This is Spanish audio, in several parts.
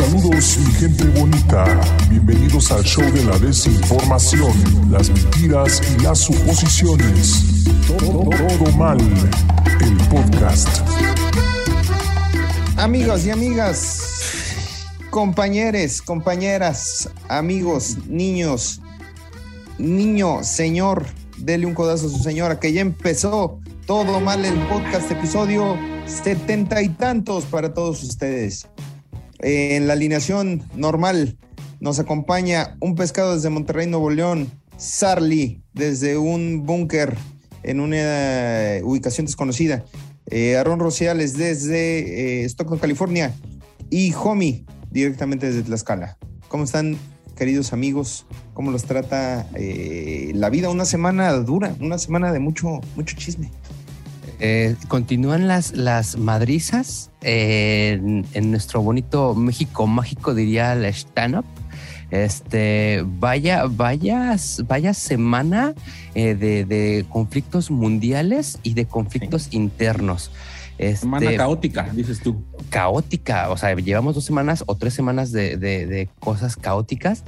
Saludos mi gente bonita, bienvenidos al show de la desinformación, las mentiras y las suposiciones. Todo, todo mal, el podcast. Amigos y amigas, compañeros, compañeras, amigos, niños, niño, señor, dele un codazo a su señora que ya empezó todo mal el podcast, episodio setenta y tantos para todos ustedes. En la alineación normal nos acompaña un pescado desde Monterrey, Nuevo León, Sarli desde un búnker en una eh, ubicación desconocida, eh, Aaron Rociales desde eh, Stockton, California y Homie directamente desde Tlaxcala. ¿Cómo están, queridos amigos? ¿Cómo los trata la vida? Una semana dura, una semana de mucho, mucho chisme. Eh, continúan las, las madrizas eh, en, en nuestro bonito México mágico, diría el stand-up. Este, vaya, vaya, vaya semana eh, de, de conflictos mundiales y de conflictos internos. Este, Semana caótica, dices tú. caótica, o sea, llevamos dos semanas o tres semanas de, de- de cosas caóticas,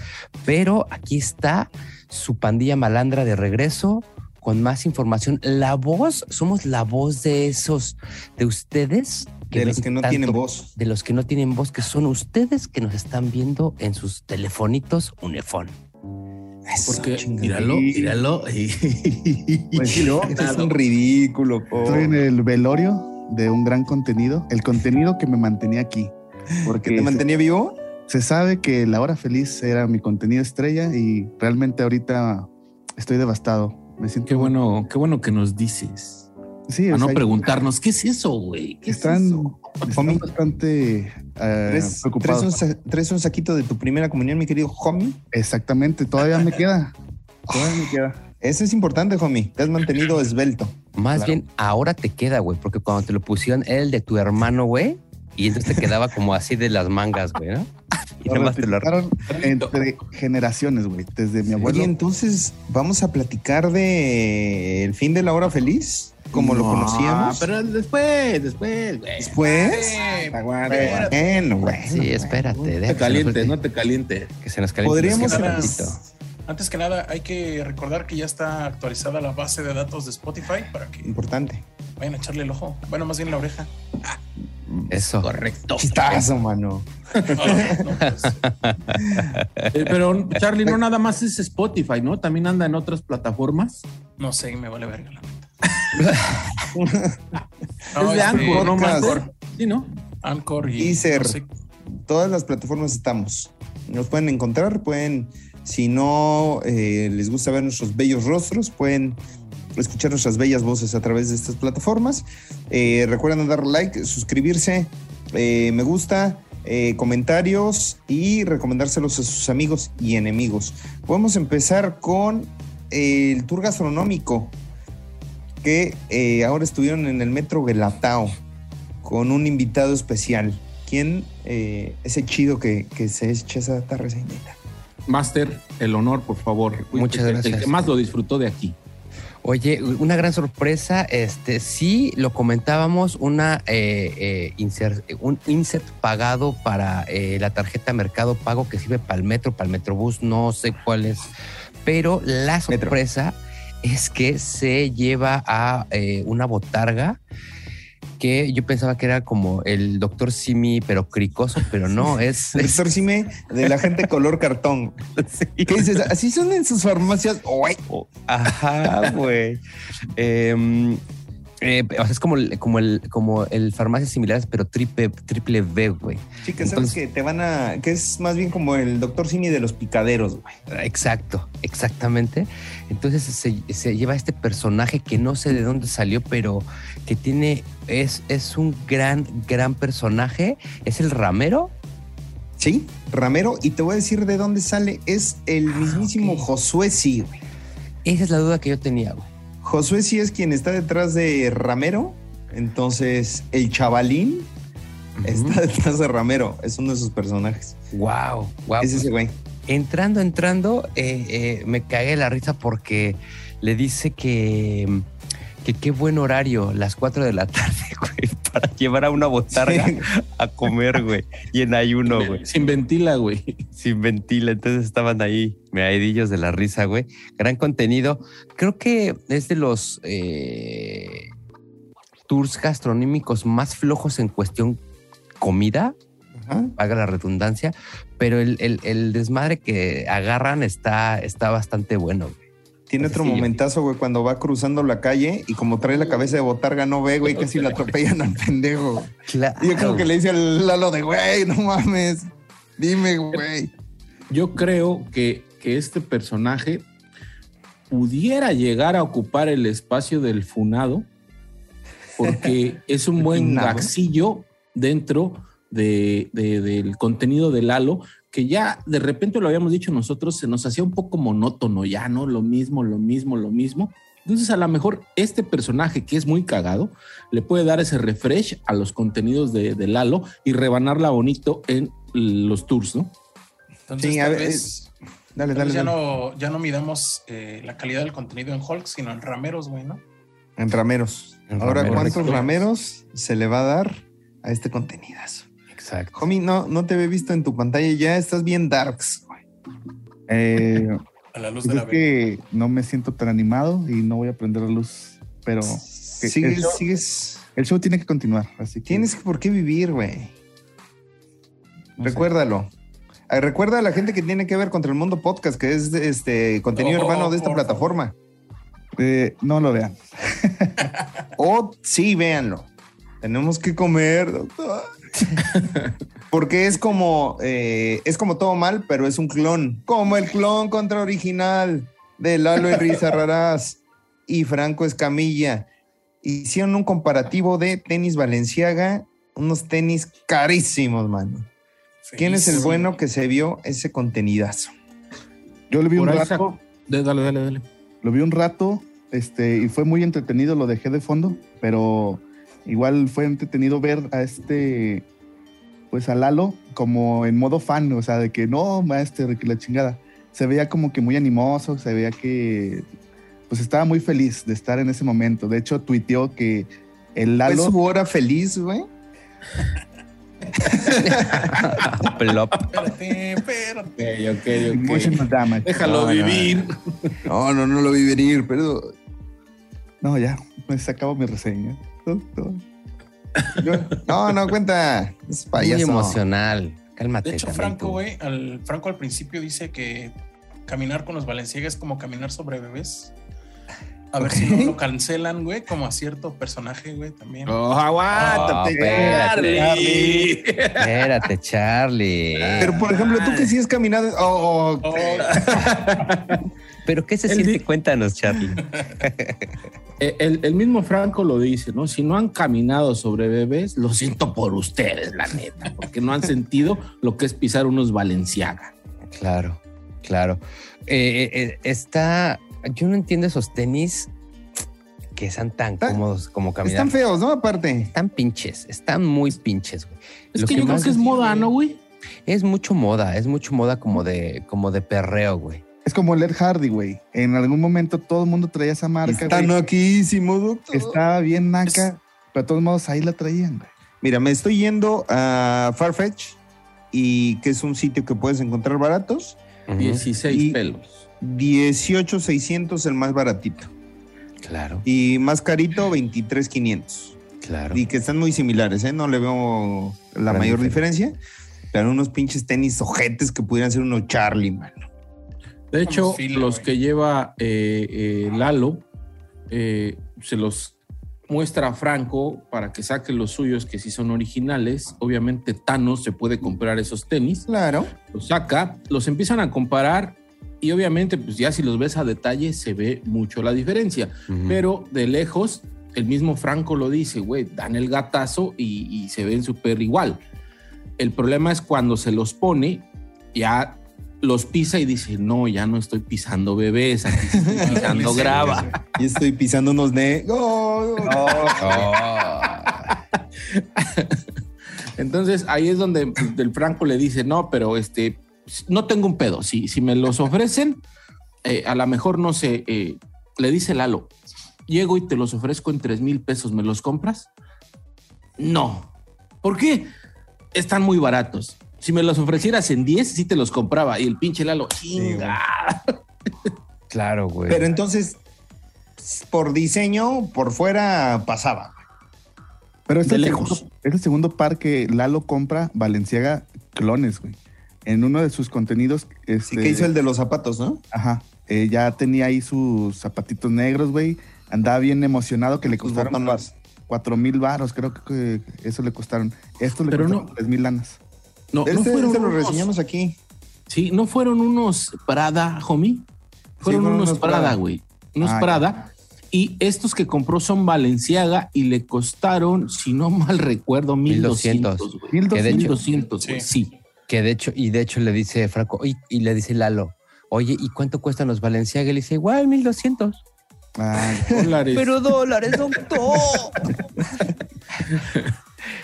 pero aquí está su pandilla malandra de regreso con más información. La voz, somos la voz de esos, de ustedes. De los que no tanto- tienen voz. De los que no tienen voz, que son ustedes que nos están viendo en sus telefonitos Unifón. Eso, Porque míralo, míralo. Pues ¿no? Esto es un ridículo. po. Estoy en el velorio de un gran contenido, el contenido que me mantenía aquí. Porque ¿Que te se- mantenía vivo? se, sabe que la hora feliz era mi contenido estrella y realmente ahorita estoy devastado. Me siento Qué bueno, qué bueno que nos dices. Sí, A no sea, preguntarnos, ¿qué es eso, güey? ¿Qué es están, eso? están Homie. bastante ¿Traes, traes preocupados. un, traes un saquito de tu primera comunión, mi querido homie? Exactamente, todavía me queda. Todavía me queda. Eso es importante, homie. Te has mantenido esbelto. Más Claro. bien, ahora te queda, güey, porque cuando te lo pusieron era el de tu hermano, güey, y entonces te quedaba como así de las mangas, güey, ¿no? Y Lo nomás te lo entre generaciones, güey. Desde mi abuelo. Oye, entonces, ¿vamos a platicar de el fin de la hora feliz? Como lo No, conocíamos. Pero después, después, güey. Después. Aguanta. Bueno, güey. Sí, espérate. No te que se nos caliente, no te caliente. Que se nos caliente. Podríamos. Antes que nada, hay que recordar que ya está actualizada la base de datos de Spotify para que Importante. vayan a echarle el ojo. Bueno, más bien la oreja. Eso. Correcto. Chistazo, mano. No, pues, Eh, pero Charlie, no nada más es Spotify, ¿no? También anda en otras plataformas. no sé, me vale verga la neta. No, es de este, Anchor, ¿no? Master? Sí, ¿no? Anchor y Deezer. no sé, Todas las plataformas estamos. Nos pueden encontrar, pueden, si no eh, les gusta ver nuestros bellos rostros, pueden escuchar nuestras bellas voces a través de estas plataformas. Eh, recuerden dar like, suscribirse, eh, me gusta, eh, comentarios y recomendárselos a sus amigos y enemigos. Podemos empezar con el tour gastronómico que eh, ahora estuvieron en el metro Gelatao con un invitado especial. ¿Quién? Eh, ese chido que, que se echa esa tarrecinita. Master, el honor, por favor. Muchas El- gracias. El que más lo disfrutó de aquí. Oye, una gran sorpresa. Este sí lo comentábamos, una eh, eh, insert, un insert pagado para eh, la tarjeta Mercado Pago que sirve para el metro, para el Metrobús, no sé cuál es. Pero la Metro. sorpresa es que se lleva a eh, una botarga que yo pensaba que era como el doctor Simi, pero cricoso, pero no, es, es- Doctor Sime de la gente color cartón. sí. ¿Qué dices? Así son en sus farmacias. Ajá, güey. Em, eh, o sea, es como el, como el, como el farmacias similares, pero triple, triple V, güey. Chicas, sabes Entonces- que te van a. que es más bien como el doctor Simi de los picaderos, güey. Exacto, exactamente. Entonces se, se lleva este personaje que no sé de dónde salió, pero que tiene, es, es un gran, gran personaje. Es el ramero. Sí, Ramero. Y te voy a decir de dónde sale. Es el mismísimo ok. Josué Sí, güey. Esa es la duda que yo tenía, güey. Josué sí es quien está detrás de Ramero. Entonces, el chavalín está detrás de Ramero. Es uno de sus personajes. Wow, wow. es ese güey. entrando, entrando, eh, eh, me cagué la risa porque le dice que, que qué buen horario, las 4 de la tarde, güey, para llevar a una botarga Sí. a comer, güey, y en ayuno, güey, Sin ventila, güey. sin ventila. Entonces estaban ahí meadillos de la risa, güey. Gran contenido. Creo que es de los eh, tours gastronómicos más flojos en cuestión comida, Ajá. haga la redundancia, pero el, el- el desmadre que agarran está, está bastante bueno. Tiene otro momentazo, güey, cuando va cruzando la calle y como trae la cabeza de botarga no ve, güey, casi la atropellan al pendejo. Y yo como que le dice al Lalo de, güey, no mames. Dime, güey. Yo creo que, que este personaje pudiera llegar a ocupar el espacio del funado porque es un buen gaxillo dentro de- de- del contenido de Lalo que ya de repente lo habíamos dicho nosotros, se nos hacía un poco monótono ya, ¿no? Lo mismo, lo mismo, lo mismo. Entonces a lo mejor este personaje que es muy cagado le puede dar ese refresh a los contenidos de, de Lalo y rebanarla bonito en los tours, ¿no? Entonces, Sí, a ver, vez, Dale, tal dale. vez ya, dale. no, ya no midamos eh, la calidad del contenido en Hulk, sino en rameros, güey, ¿no? En rameros. En Ahora, rameros. ¿cuántos rameros se le va a dar a este contenidazo? Exacto. Homie, no, no te había visto en tu pantalla, ya estás bien darks. Eh, A la luz pues de la es que no me siento tan animado y no voy a prender la luz, pero Sigues, el show- sigues. el show tiene que continuar, así que Tienes por qué vivir, güey. no. Recuérdalo. Ah, Recuerda a la gente que tiene que ver contra el mundo podcast, que es este contenido Oh, hermano de esta plataforma. Eh, no lo vean. O sí, véanlo. Tenemos que comer, doctor. Porque es como, eh, es como todo mal, pero es un clon. Como el clon contra original de Lalo Raraz y Franco Escamilla. Hicieron un comparativo de tenis Valenciaga, unos tenis carísimos, mano. ¿Quién es el bueno que se vio ese contenidazo? Yo lo vi un Por rato, Dale, dale, dale. lo vi un rato, este, y fue muy entretenido, lo dejé de fondo, pero igual fue entretenido ver a este, pues a Lalo como en modo fan, o sea, de que no, maestro, que la chingada. Se veía como que muy animoso, se veía que, pues estaba muy feliz de estar en ese momento. De hecho, tuiteó que el ¿Fue Lalo, su hora feliz, güey? Plop. Espérate, espérate. Ok, ok, ok. emotional damage. Déjalo No, no, vivir. No, no, no lo vi venir, pero No, ya, pues acabo mi reseña. No, no cuenta. Es Muy payaso. emocional. Cálmate. De hecho, Franco, güey, al, Franco al principio dice que caminar con los Valenciaga es como caminar sobre bebés. A ver si no lo cancelan, güey, como a cierto personaje, güey, también. Oh, aguántate, Ah, espérate, Charlie. Espérate, Charlie. Pero por ejemplo, tú que sí has caminado. Oh, oh, Oh, ¿Pero qué se Él siente? Cuéntanos, Charlie. El, el mismo Franco lo dice, ¿no? Si no han caminado sobre bebés, lo siento por ustedes, la neta, porque no han sentido lo que es pisar unos Valenciaga. Claro, claro. Eh, eh, eh, está. Yo no entiendo esos tenis que sean tan Está- cómodos como caminar. están feos, ¿no? Aparte. Están pinches, están muy pinches, güey. Es Lo que, yo creo que es es- moda, ¿no, güey? Es mucho moda, es mucho moda como de, como de perreo, güey. Es como Led Hardy, güey. En algún momento todo el mundo traía esa marca. Están güey. naquísimos, doctor. Estaba bien naca, pero de todos modos ahí la traían, güey. Mira, me estoy yendo a Farfetch y que es un sitio que puedes encontrar baratos. Ujú, 16 Y- pelos. 18,600 el más baratito. Claro, Y más carito, 23,500. claro. Y que están muy similares, ¿eh? No le veo la Gran mayor diferencia. diferencia. Pero unos pinches tenis ojetes que pudieran ser unos Charlie, mano. De hecho, fila, los güey. que lleva eh, eh, Lalo eh, se los muestra a Franco para que saque los suyos que sí son originales. Obviamente Thanos se puede comprar esos tenis. Claro. Los saca, los empiezan a comparar y obviamente pues ya si los ves a detalle se ve mucho la diferencia. Pero de lejos, el mismo Franco lo dice, güey, dan el gatazo y, y se ven súper igual. El problema es cuando se los pone, ya los pisa y dice, no, ya no estoy pisando bebés, aquí estoy pisando grava. Y estoy pisando unos ne. ¡Oh! Oh. Entonces ahí es donde pues, el Franco le dice, no, pero este, no tengo un pedo. Si, si me los ofrecen, eh, a lo mejor no sé, eh, le dice Lalo, llego y te los ofrezco en 3 mil pesos, ¿me los compras? No. ¿Por qué? Están muy baratos. Si me los ofrecieras en 10, sí te los compraba. Y el pinche Lalo, chinga. Claro, güey. Pero entonces, por diseño, por fuera pasaba. Pero es De el, lejos. segundo, es el segundo par que Lalo compra Valenciaga clones, güey. En uno de sus contenidos. Sí, Este, que hizo el de los zapatos, ¿no? Ajá. eh, ya tenía ahí sus zapatitos negros, güey. Andaba bien emocionado que le costaron botones. cuatro mil baros, creo que eso le costaron. Esto le Pero costaron no- tres mil lanas. No, no Este, fueron este lo unos- reseñamos aquí. Sí, no fueron unos Prada, homie. Fueron fueron unos, unos Prada, güey. Unos Ah. Prada. Y estos que compró son Valenciaga y le costaron, si no mal recuerdo, 1200. 1200. güey. Mil Que de hecho- 1200, güey, sí. Sí. Que de hecho, y de hecho le dice Franco, y, y le dice Lalo, oye, ¿y cuánto cuestan los Valenciaga? Y le dice, igual, 1200. Ah, Dólares. Pero dólares, doctor.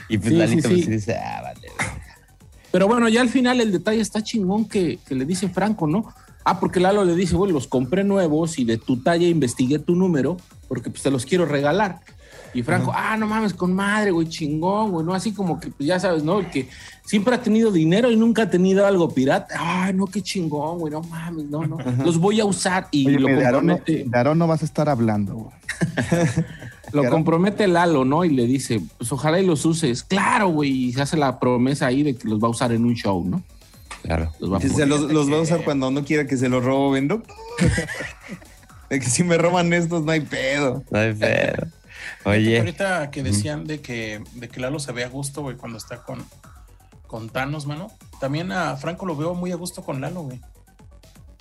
y pues Sí, Lalito sí, pues, sí. dice, ah, vale. Pero bueno, ya al final el detalle está chingón que, que le dice Franco, ¿no? Ah, porque Lalo le dice, güey, los compré nuevos y de tu talla investigué tu número porque pues te los quiero regalar. Y Franco, ah, no mames, con madre, güey, chingón, güey, ¿no? Así como que, pues ya sabes, ¿no? El que siempre ha tenido dinero y nunca ha tenido algo pirata. Ay, no, qué chingón, güey, no mames, no, no. Los voy a usar y Oye, lo no, compromete. de Aarón no vas a estar hablando, güey. Lo compromete Lalo, ¿no? Y le dice, pues ojalá y los uses. Claro, güey, y se hace la promesa ahí de que los va a usar en un show, ¿no? Claro. Los va a Que se los, los va a usar cuando no quiera que se los roben, ¿no? De que si me roban estos no hay pedo. No hay pedo. Oye, Ahorita que decían de que, de que Lalo se ve a gusto, güey, cuando está con, con Thanos, mano. También a Franco lo veo muy a gusto con Lalo, güey.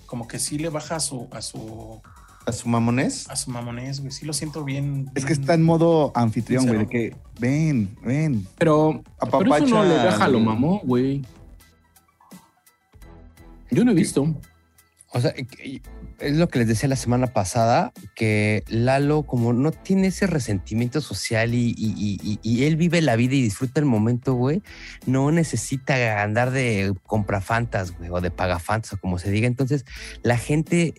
Como que sí le baja a su, a su, A su mamonés. a su mamonés, güey. Sí lo siento bien. Es que está en modo anfitrión, güey, de que ven, ven. Pero, pero eso no le al- lo mamó, güey. Yo no he visto. o sea, es lo que les decía la semana pasada, que Lalo como no tiene ese resentimiento social y, y- y- y- y él vive la vida y disfruta el momento, güey, no necesita andar de comprafantas, güey, o de pagafantas, o como se diga. Entonces, la gente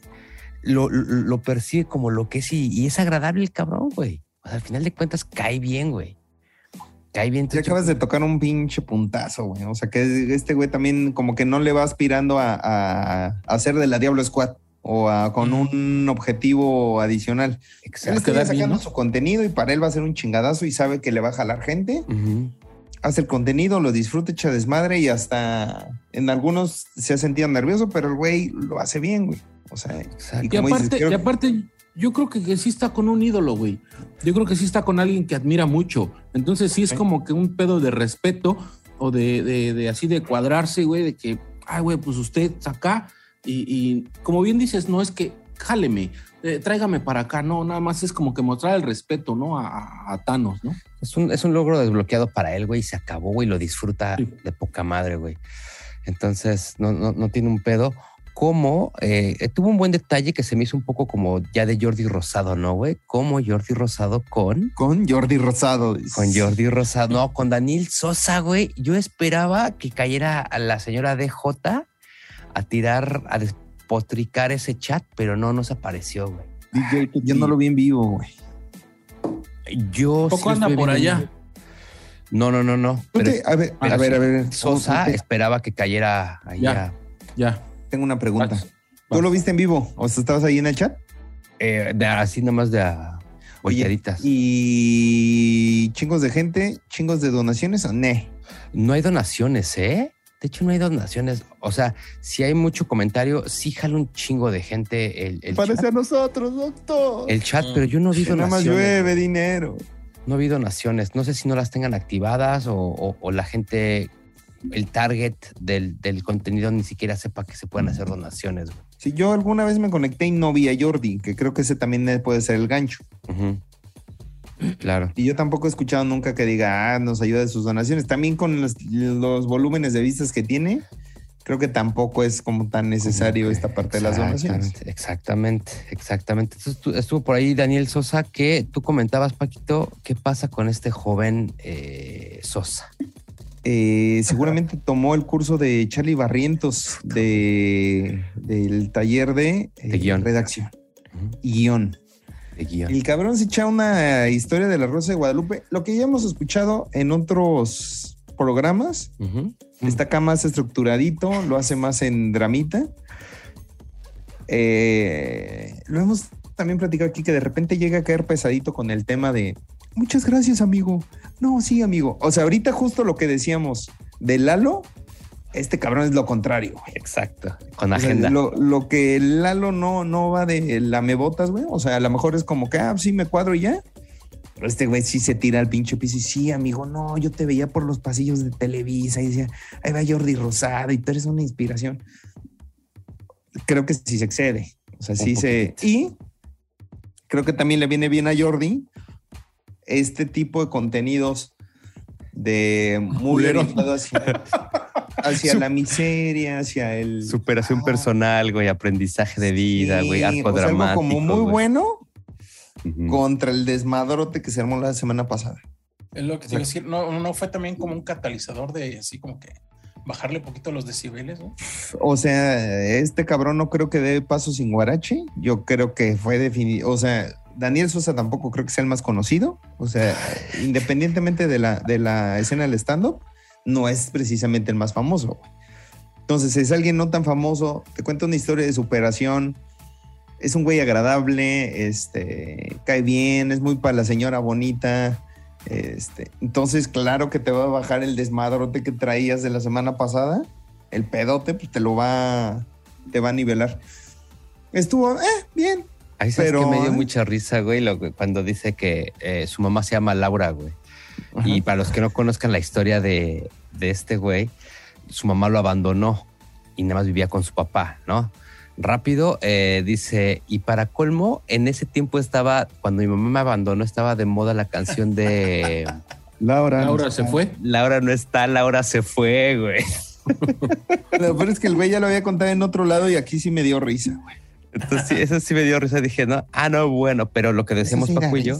lo, lo- lo percibe como lo que es y, y es agradable el cabrón, güey. O sea, al final de cuentas cae bien, güey. Cae bien. Te acabas de tocar un pinche puntazo, güey. O sea que este güey también como que no le va aspirando a, a- a hacer de la Diablo Squad o a- con un objetivo adicional. Él Exacto. está quedar sacando bien, ¿no? su contenido y para él va a ser un chingadazo y sabe que le va a jalar gente. Hace el contenido, lo disfruta, echa desmadre y hasta en algunos se ha sentido nervioso, pero el güey lo hace bien, güey. O sea, y dices, aparte, y aparte, yo creo que, que sí está con un ídolo, güey. Yo creo que sí está con alguien que admira mucho. Entonces sí es como que un pedo de respeto o de, de- de así de cuadrarse, güey, de que, ay, güey, pues usted está acá y, y como bien dices, no es que jáleme, eh, tráigame para acá, no, nada más es como que mostrar el respeto, ¿no? A, Thanos, ¿no? Es un, es un logro desbloqueado para él, güey, y se acabó, güey, lo disfruta Sí. de poca madre, güey. Entonces, no, no, no tiene un pedo. Como eh, eh, tuvo un buen detalle que se me hizo un poco como ya de Jordi Rosado, ¿no, güey? Como Jordi Rosado con, con Jordi Rosado. con Jordi Rosado, no, con Daniel Sosa, güey. Yo esperaba que cayera a la señora DJ a tirar, a despotricar ese chat, pero no nos apareció, güey. DJ Yo no lo vi en vivo, güey. Yo Poco sí anda por allá. No, no, no, no. Pero a ver, Ah, a ver, a ver. Sosa esperaba que cayera allá. Ya. Tengo una pregunta. Vas, ¿Tú lo viste en vivo? O sea, ¿estabas ahí en el chat? Eh, de- así nomás de a Oye, y chingos de gente, chingos de donaciones o ne. No hay donaciones, ¿eh? De hecho, no hay donaciones. O sea, si hay mucho comentario, sí jala un chingo de gente el, el Parece chat, a nosotros, doctor. el chat, pero yo no vi Que nada más donaciones. llueve dinero. No vi donaciones. No sé si no las tengan activadas o, o- o la gente, el target del, del contenido ni siquiera sepa que se pueden hacer donaciones. güey. Si yo alguna vez me conecté y no vi a Jordi, que creo que ese también puede ser el gancho. Claro. Y yo tampoco he escuchado nunca que diga, ah, nos ayuda de sus donaciones. También con los, los volúmenes de vistas que tiene, creo que tampoco es como tan necesario Como que- esta parte de las donaciones. Exactamente, exactamente, exactamente. Entonces tú- estuvo por ahí Daniel Sosa, que tú comentabas, Paquito, ¿qué pasa con este joven eh, Sosa? Eh, seguramente tomó el curso de Charlie Barrientos de, del taller de, eh, De guion. redacción y guion. de guion. El cabrón se echa una historia de la Rosa de Guadalupe, lo que ya hemos escuchado en otros programas. Ujú. Está acá más estructuradito, lo hace más en dramita. Eh, lo hemos también platicado aquí que de repente llega a caer pesadito con el tema de muchas gracias, amigo. No, sí, amigo. O sea, ahorita justo lo que decíamos de Lalo, este cabrón es lo contrario. güey. Exacto, con O sea, agenda. lo, lo que Lalo no, no va de la me botas, güey. O sea, a lo mejor es como que, ah, sí, me cuadro y ya. Pero este güey sí se tira al pinche piso y sí, amigo, no, yo te veía por los pasillos de Televisa y decía, ahí va Jordi Rosado y tú eres una inspiración. Creo que sí se excede. O sea, sí Un se. Y creo que también le viene bien a Jordi este tipo de contenidos de muy orientado hacia, hacia la miseria, hacia el Superación Ah, personal, güey, aprendizaje de vida, güey, Sí, arco o sea, algo dramático. como muy güey. bueno contra el desmadrote que se armó la semana pasada. Es lo que te iba a decir. No, no fue también como un catalizador de así como que bajarle poquito los decibeles, ¿no? O sea, este cabrón no creo que dé paso sin Guarache. Yo creo que fue definido. O sea, Daniel Sosa tampoco creo que sea el más conocido. O sea, independientemente de la, de la escena del stand-up, no es precisamente el más famoso. Entonces, es alguien no tan famoso, te cuenta una historia de superación. Es un güey agradable, este, cae bien, es muy para la señora bonita. Este, entonces, claro que te va a bajar el desmadrote que traías de la semana pasada. El pedote, pues te lo va, te va a nivelar. Estuvo, eh, bien. Ahí sabes Pero, que me dio ¿eh? mucha risa, güey, lo que- cuando dice que eh, su mamá se llama Laura, güey. Y para los que no conozcan la historia de, de este güey, su mamá lo abandonó y nada más vivía con su papá, ¿no? Rápido, eh, dice, y para colmo, en ese tiempo estaba, cuando mi mamá me abandonó, estaba de moda la canción de Laura. Laura se fue. Laura no está, Laura se fue, güey. Lo peor es que el güey ya lo había contado en otro lado y aquí sí me dio risa, güey. Entonces, sí, eso sí me dio risa. Dije, no, ah, no, bueno, pero lo que decíamos, sí Paco y yo,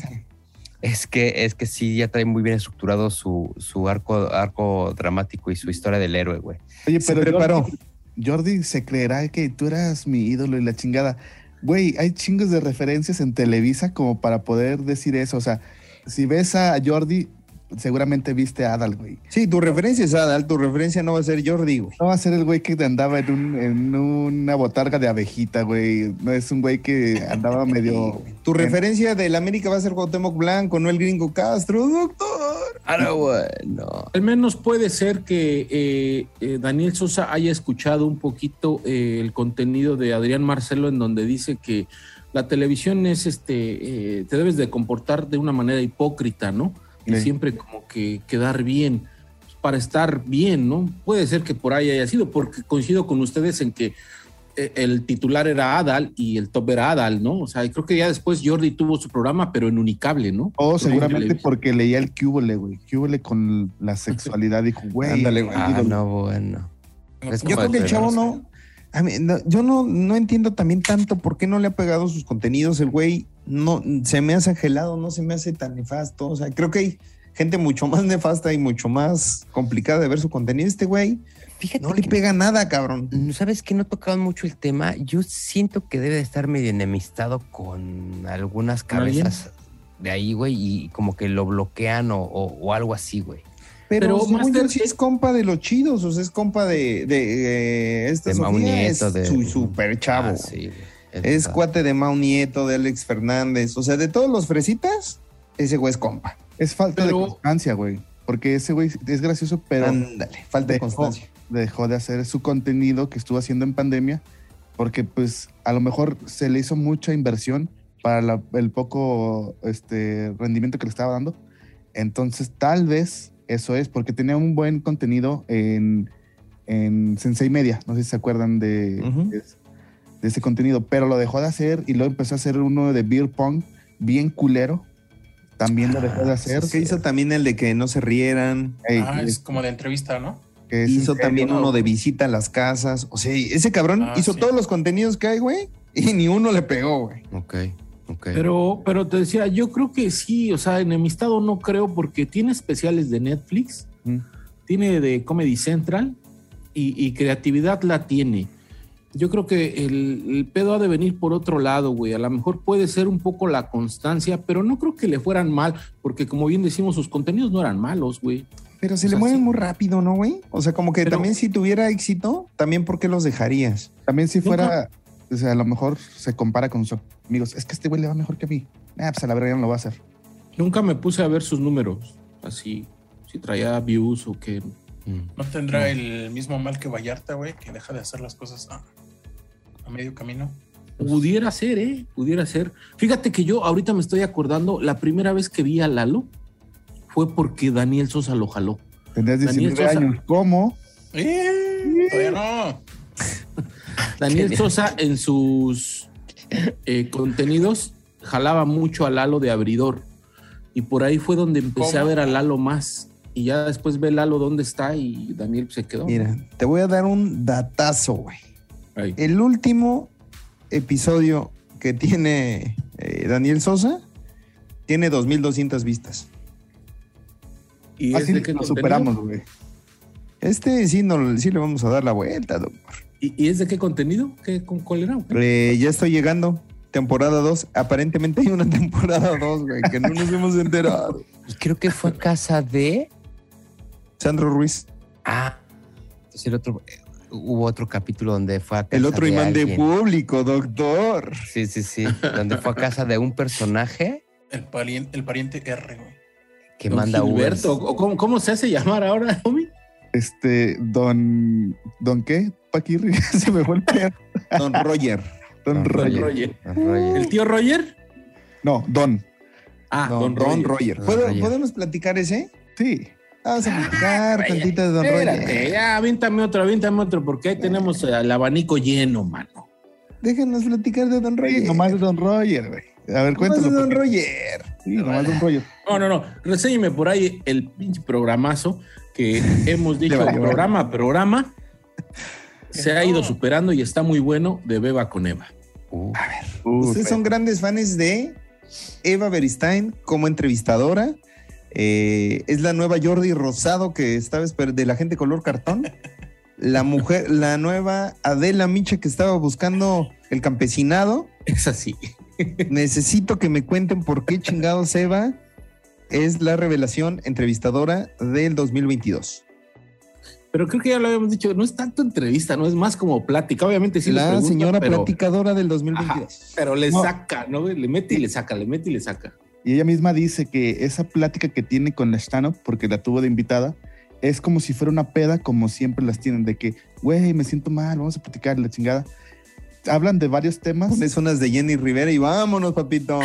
es que, es que sí, ya trae muy bien estructurado su, su arco, arco dramático y su historia del héroe, güey. Oye, Se pero preparó. Jordi, Jordi se creerá que tú eras mi ídolo y la chingada. Güey, hay chingos de referencias en Televisa como para poder decir eso. O sea, si ves a Jordi, seguramente viste a Adal, güey. Sí, tu referencia es Adal, tu referencia no va a ser Jordi, güey. No va a ser el güey que andaba en, un- en una botarga de abejita, güey. No es un güey que andaba medio... Tu referencia del América va a ser Cuauhtémoc Blanco, no el gringo Castro, doctor. Ah, no, bueno. Al menos puede ser que eh, eh, Daniel Sosa haya escuchado un poquito eh, el contenido de Adrián Marcelo en donde dice que la televisión es este, eh, te debes de comportar de una manera hipócrita, ¿no? Y Sí. siempre como que quedar bien, para estar bien, ¿no? Puede ser que por ahí haya sido, porque coincido con ustedes en que eh, el titular era Adal y el top era Adal, ¿no? O sea, y creo que ya después Jordi tuvo su programa, pero en Unicable, ¿no? O Creo que en seguramente porque leía el cúbole, güey. Cúbole con la sexualidad. Dijo, güey. Ándale, güey. Ah, no, bueno. Es Yo creo que el chavo no, a mí, no, yo no, no entiendo también tanto por qué no le ha pegado sus contenidos. El güey no se me hace gelado, no se me hace tan nefasto. O sea, creo que hay gente mucho más nefasta y mucho más complicada de ver su contenido. Este güey Fíjate no le pega nada, cabrón. ¿Sabes que no tocaban mucho el tema? Yo siento que debe de estar medio enemistado con algunas cabezas de ahí, güey, y como que lo bloquean o, o- o algo así, güey. Pero, Pero, Master, sí es compa de los chidos, o sea, es compa de, de eh, esta De Sofía, Nieto, es de- su super chavo. Ah, sí. Es cuate de Mau Nieto, de Alex Fernández. O sea, de todos los fresitas, ese güey es compa. Es falta Pero- de constancia, güey. Porque ese güey es gracioso, pero Ándale, falta de constancia. dejó de hacer su contenido que estuvo haciendo en pandemia. Porque, pues, a lo mejor se le hizo mucha inversión para la- el poco este, rendimiento que le estaba dando. Entonces, tal vez eso es, porque tenía un buen contenido en, en Sensei Media. No sé si se acuerdan de, Ujú. de, de ese contenido, pero lo dejó de hacer y luego empezó a hacer uno de Beer Pong bien culero. También lo dejó de hacer. Es que hizo también el de que no se rieran. Ah, es- es como de entrevista, ¿no? que hizo serio, también ¿no? uno de visita a las casas. O sea, ese cabrón Ah, hizo sí. todos los contenidos que hay, güey. Y ni uno le pegó, güey. Ok, Pero, pero te decía, yo creo que sí, o sea, enemistado no creo porque tiene especiales de Netflix, Mm. tiene de Comedy Central y, y creatividad la tiene. yo creo que el, el pedo ha de venir por otro lado, güey. A lo mejor puede ser un poco la constancia, pero no creo que le fueran mal, porque como bien decimos, sus contenidos no eran malos, güey. Pero se O le sea, mueven sí. muy rápido, ¿no, güey? O sea, como que Pero- también si tuviera éxito, también ¿por qué los dejarías? También si fuera, o sea, a lo mejor se compara con sus amigos. Es que este güey le va mejor que a mí. Ah, pues a la verdad ya no lo va a hacer. Nunca me puse a ver sus números, así, si traía views o qué. Mm. ¿No tendrá el mismo mal que Vallarta, güey, que deja de hacer las cosas a, a medio camino? Pudiera ser, ¿eh? Pudiera ser. Fíjate que yo ahorita me estoy acordando, la primera vez que vi a Lalo fue porque Daniel Sosa lo jaló. Tendrías Daniel 19 Sosa. años. ¿Cómo? ¡Eh! Todavía no. Daniel Sosa en sus eh, contenidos jalaba mucho a Lalo de abridor. Y por ahí fue donde empecé ¿Cómo? a ver a Lalo más. Y ya después ve Lalo dónde está y Daniel se quedó. Mira, te voy a dar un datazo, güey. El último episodio que tiene eh, Daniel Sosa tiene 2.200 vistas. Y Así qué lo superamos, güey. Este sí, no, sí le vamos a dar la vuelta, doctor. ¿Y, y es de qué contenido? ¿Qué, con, ¿Cuál era? Eh, ya estoy llegando. Temporada 2. Aparentemente hay una temporada 2, güey, que no nos hemos enterado. Y creo que fue a casa de. Sandro Ruiz. Ah, entonces el otro. eh, Hubo otro capítulo donde fue a casa El otro de imán de público, doctor. Sí, sí, sí. donde fue a casa de un personaje El pariente, el pariente R, güey. que Don manda Gilberto. Ubers. ¿O cómo, cómo se hace llamar ahora, homie? Este, don. ¿Don qué? Paquirri, se me fue el pedo. Don Roger. Don Don Roger. Roger. Don Roger. ¿El tío Roger? No, Don. Ah, Don, Don, Roger. Roger. Don ¿Puedo- Roger. ¿Podemos platicar ese? Sí. Vamos a platicar tantito de Don Espérate, Roger. ya, avíntame otro, avíntame otro, porque ahí tenemos el abanico lleno, mano. Déjenos platicar de Don Roger. nomás de Don Roger, güey. A ver, Nomás cuéntalo. de Don porque- Roger. Sí, nomás Don Roger. No, no, no. Reséñeme por ahí el pinche programazo que hemos dicho vale, programa a programa. Se ha ido superando y está muy bueno de Beba con Eva. Uh, Uh, Ustedes son grandes fans de Eva Beristain como entrevistadora. Eh, es la nueva Jordi Rosado que estaba esper- de la gente color cartón. La mujer, la nueva Adela Micha que estaba buscando el campesinado. Es así. Necesito que me cuenten por qué chingados Eva es la revelación entrevistadora del 2022. Pero creo que ya lo habíamos dicho, no es tanto entrevista, no es más como plática. Obviamente sí le la señora pero, platicadora del 2022. pero le No. saca, ¿no? Le mete y le saca, le mete y le saca. Y ella misma dice que esa plática que tiene con la porque la tuvo de invitada, es como si fuera una peda, como siempre las tienen, de que, güey, me siento mal, vamos a platicar la chingada. Hablan de varios temas. Pones unas de Jenny Rivera y vámonos, papito.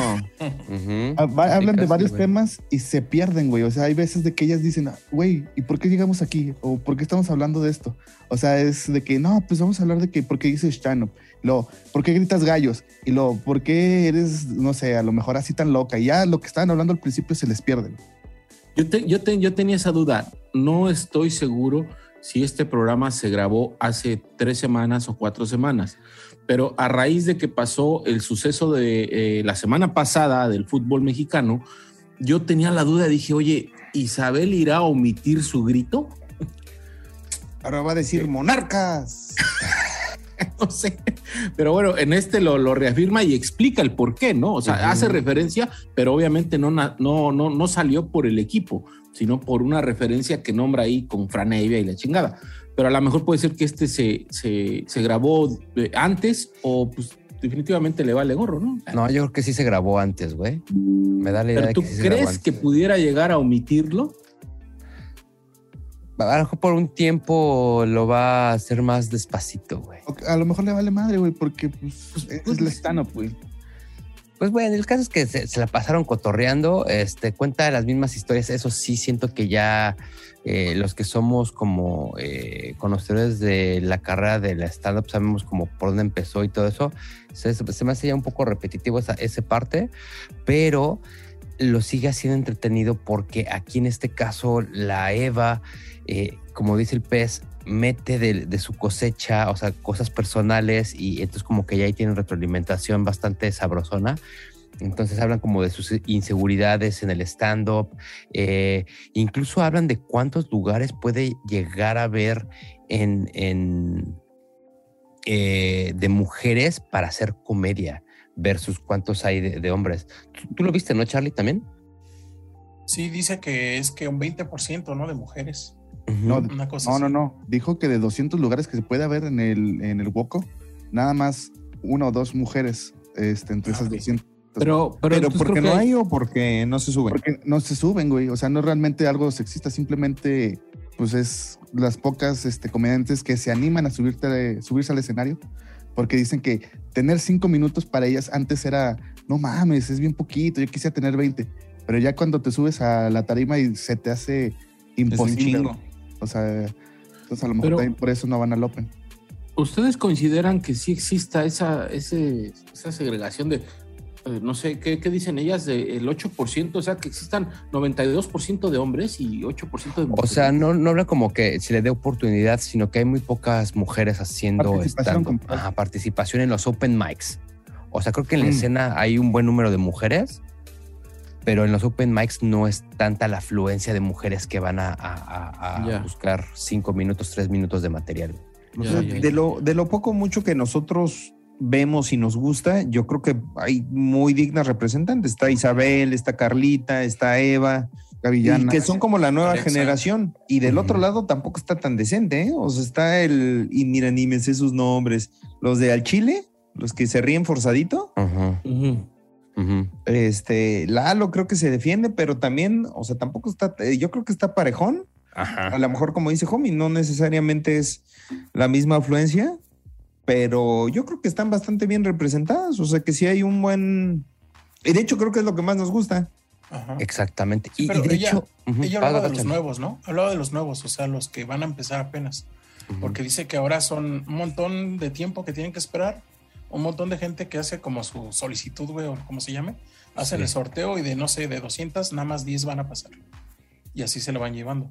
Ah, hablan de varios güey. temas y se pierden, güey. O sea, hay veces de que ellas dicen, "Ah, güey, ¿y por qué llegamos aquí? ¿O por qué estamos hablando de esto? O sea, es de que, no, pues vamos a hablar de que, ¿por qué dices Stanhope? Lo, ¿por qué gritas gallos? Y lo, ¿por qué eres, no sé, a lo mejor así tan loca? Y ya lo que estaban hablando al principio se les pierde. Yo, te- yo, te- yo tenía esa duda. No estoy seguro si este programa se grabó hace tres semanas o cuatro semanas, pero a raíz de que pasó el suceso de eh, la semana pasada del fútbol mexicano, yo tenía la duda, dije, oye, ¿Isabel irá a omitir su grito? Ahora va a decir monarcas. No sé, pero bueno, en este lo, lo reafirma y explica el por qué, ¿no? O sea, hace referencia, pero obviamente no, no, no, no salió por el equipo, sino por una referencia que nombra ahí con Fran Evia y la chingada. Pero a lo mejor puede ser que este se, se, se grabó eh, antes o pues definitivamente le vale gorro, ¿no? No, yo creo que sí se grabó antes, güey. Me da la idea Pero de tú que sí se grabó crees antes. que pudiera llegar a omitirlo? A lo mejor por un tiempo lo va a hacer más despacito, güey. A lo mejor le vale madre, güey, porque pues, Pues, es la Stanhope, güey. Pues bueno, el caso es que se, la pasaron cotorreando, este, cuenta las mismas historias, eso sí siento que ya eh, los que somos como eh, conocedores de la carrera de la stand-up sabemos como por dónde empezó y todo eso, se, se me hace ya un poco repetitivo esa, esa parte, pero lo sigue haciendo entretenido porque aquí en este caso la Eva, eh, como dice el pez, mete de, su cosecha, o sea, cosas personales y entonces como que ya ahí tienen retroalimentación bastante sabrosona. Entonces hablan como de sus inseguridades en el stand-up, eh, incluso hablan de cuántos lugares puede llegar a ver en, eh, de mujeres para hacer comedia versus cuántos hay de, de hombres. ¿Tú, tú lo viste, no, Charlie, también? Sí, dice que es que un 20%, ¿no? De mujeres. No, Una cosa no, así. no, no. Dijo que de 200 lugares que se puede haber en el, en el Woco, nada más una o dos mujeres este, entre Ah, esas ok. 200. Pero, pero, Pero porque no hay o porque no se suben. Porque no se suben, güey. O sea, no es realmente algo sexista, simplemente, pues es las pocas este, comediantes que se animan a subirte, subirse al escenario, porque dicen que tener cinco minutos para ellas antes era, no mames, es bien poquito, yo quisiera tener 20. Pero ya cuando te subes a la tarima y se te hace imposible. O sea, entonces a lo mejor Pero- también por eso no van al Open. ¿Ustedes consideran que sí exista esa, ese, esa segregación de, eh, no sé, ¿qué, qué dicen ellas? Del 8%, o sea, que existan 92% de hombres y 8% de O mujeres. sea, no, no habla como que se le dé oportunidad, sino que hay muy pocas mujeres haciendo Participación. Ajá, participación en los open mics. O sea, creo que en la Mm. escena hay un buen número de mujeres, pero en los open mics no es tanta la afluencia de mujeres que van a, a- a- a Ya. buscar cinco minutos, tres minutos de material. O Ya, sea, ya. de, lo, de lo poco mucho que nosotros vemos y nos gusta, yo creo que hay muy dignas representantes. Está Isabel, está Carlita, está Eva, y Gavillana. que son como la nueva Alexa. generación. Y del Ujú. otro lado tampoco está tan decente, ¿eh? O sea, está el, y mira, ni me sé sus nombres, los de Al Chile, los que se ríen forzadito. Ajá, Este, Lalo creo que se defiende, pero también, o sea, tampoco está, eh, yo creo que está parejón. A lo mejor, como dice Homie, no necesariamente es la misma afluencia, pero yo creo que están bastante bien representadas. O sea, que sí hay un buen. Y de hecho, creo que es lo que más nos gusta. Ajá. Exactamente. Sí, y, pero y de ella- hecho, Ella vas, hablaba de los nuevos, ¿no? Hablaba de los nuevos, o sea, los que van a empezar apenas. Porque dice que ahora son un montón de tiempo que tienen que esperar, un montón de gente que hace como su solicitud, güey, o como se llame, hacen Sí. el sorteo y de, no sé, de 200, nada más 10 van a pasar. Y así se lo van llevando.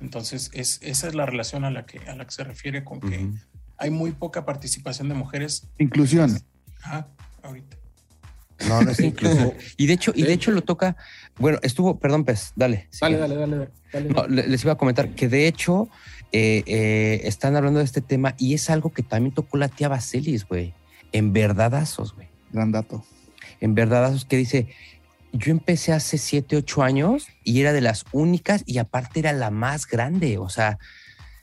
Entonces, es, esa es la relación a la que, a la que se refiere con que hay muy poca participación de mujeres. Inclusión. Ah, ahorita. No, no es inclusivo. Y de hecho, y de hecho lo toca. Bueno, estuvo, perdón, Pez, dale. Dale, dale, dale, dale. No, les iba a comentar que de hecho eh, eh, están hablando de este tema y es algo que también tocó la tía Baselis, güey. En verdadazos, güey. Gran dato. En verdadazos que dice, yo empecé hace 7, 8 años y era de las únicas y aparte era la más grande. O sea,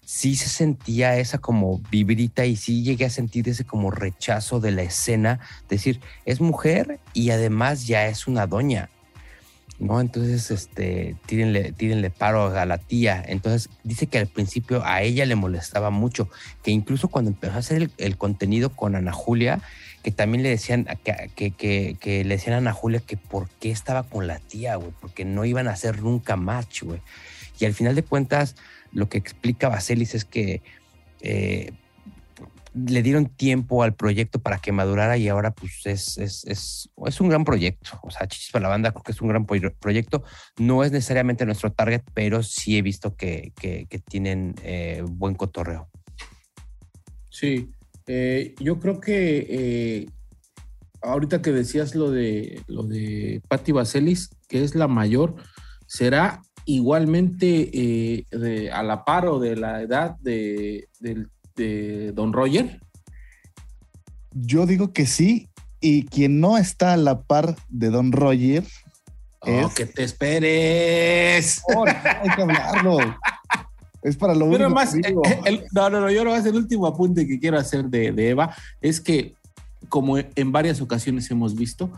sí se sentía esa como vibrita y sí llegué a sentir ese como rechazo de la escena. Decir, es mujer y además ya es una doña. ¿No? Entonces, este, tírenle, paro a la tía. Entonces, dice que al principio a ella le molestaba mucho, que incluso cuando empezó a hacer el, contenido con Ana Julia, que también le decían, que, que, que, que le decían a Ana Julia que por qué estaba con la tía, güey, porque no iban a hacer nunca match, güey. Y al final de cuentas, lo que explica Baselis es que eh, le dieron tiempo al proyecto para que madurara y ahora pues es, es, es, es un gran proyecto. O sea, Chichis para la banda creo que es un gran pro- proyecto. No es necesariamente nuestro target, pero sí he visto que, que, tienen eh, buen cotorreo. Sí, eh, yo creo que eh, ahorita que decías lo de lo de Patti Vaselis, que es la mayor, será igualmente eh, a la par o de la edad de, del- de Don Roger. Yo digo que sí. Y quien no está a la par de Don Roger. Oh, Es- que te esperes. Oh, no, hay que hablarlo. Es para lo Pero único más, que digo. eh, el- no, no, no, yo nomás el último apunte que quiero hacer de, de Eva es que, como en varias ocasiones hemos visto,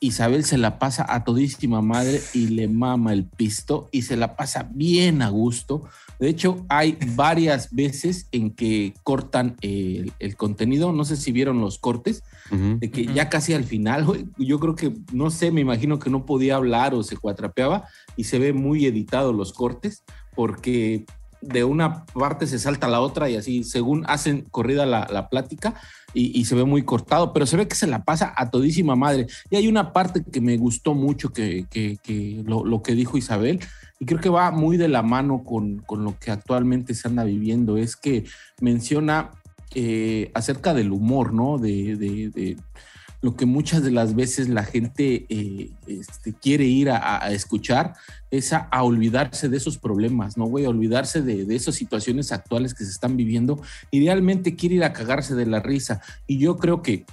Isabel se la pasa a todísima madre y le mama el pisto y se la pasa bien a gusto. De hecho, hay varias veces en que cortan el, el contenido. No sé si vieron los cortes, de que ya casi al final, yo creo que, no sé, me imagino que no podía hablar o se cuatrapeaba y se ve muy editado los cortes porque de una parte se salta a la otra y así, según hacen corrida la, la plática y, y se ve muy cortado, pero se ve que se la pasa a todísima madre. Y hay una parte que me gustó mucho que, que- lo, lo que dijo Isabel y creo que va muy de la mano con, con lo que actualmente se anda viviendo, es que menciona eh, acerca del humor, ¿no? De- lo que muchas de las veces la gente eh, este, quiere ir a, escuchar es a, olvidarse de esos problemas, ¿no, güey? A olvidarse de, de, esas situaciones actuales que se están viviendo y realmente quiere ir a cagarse de la risa. Y yo creo que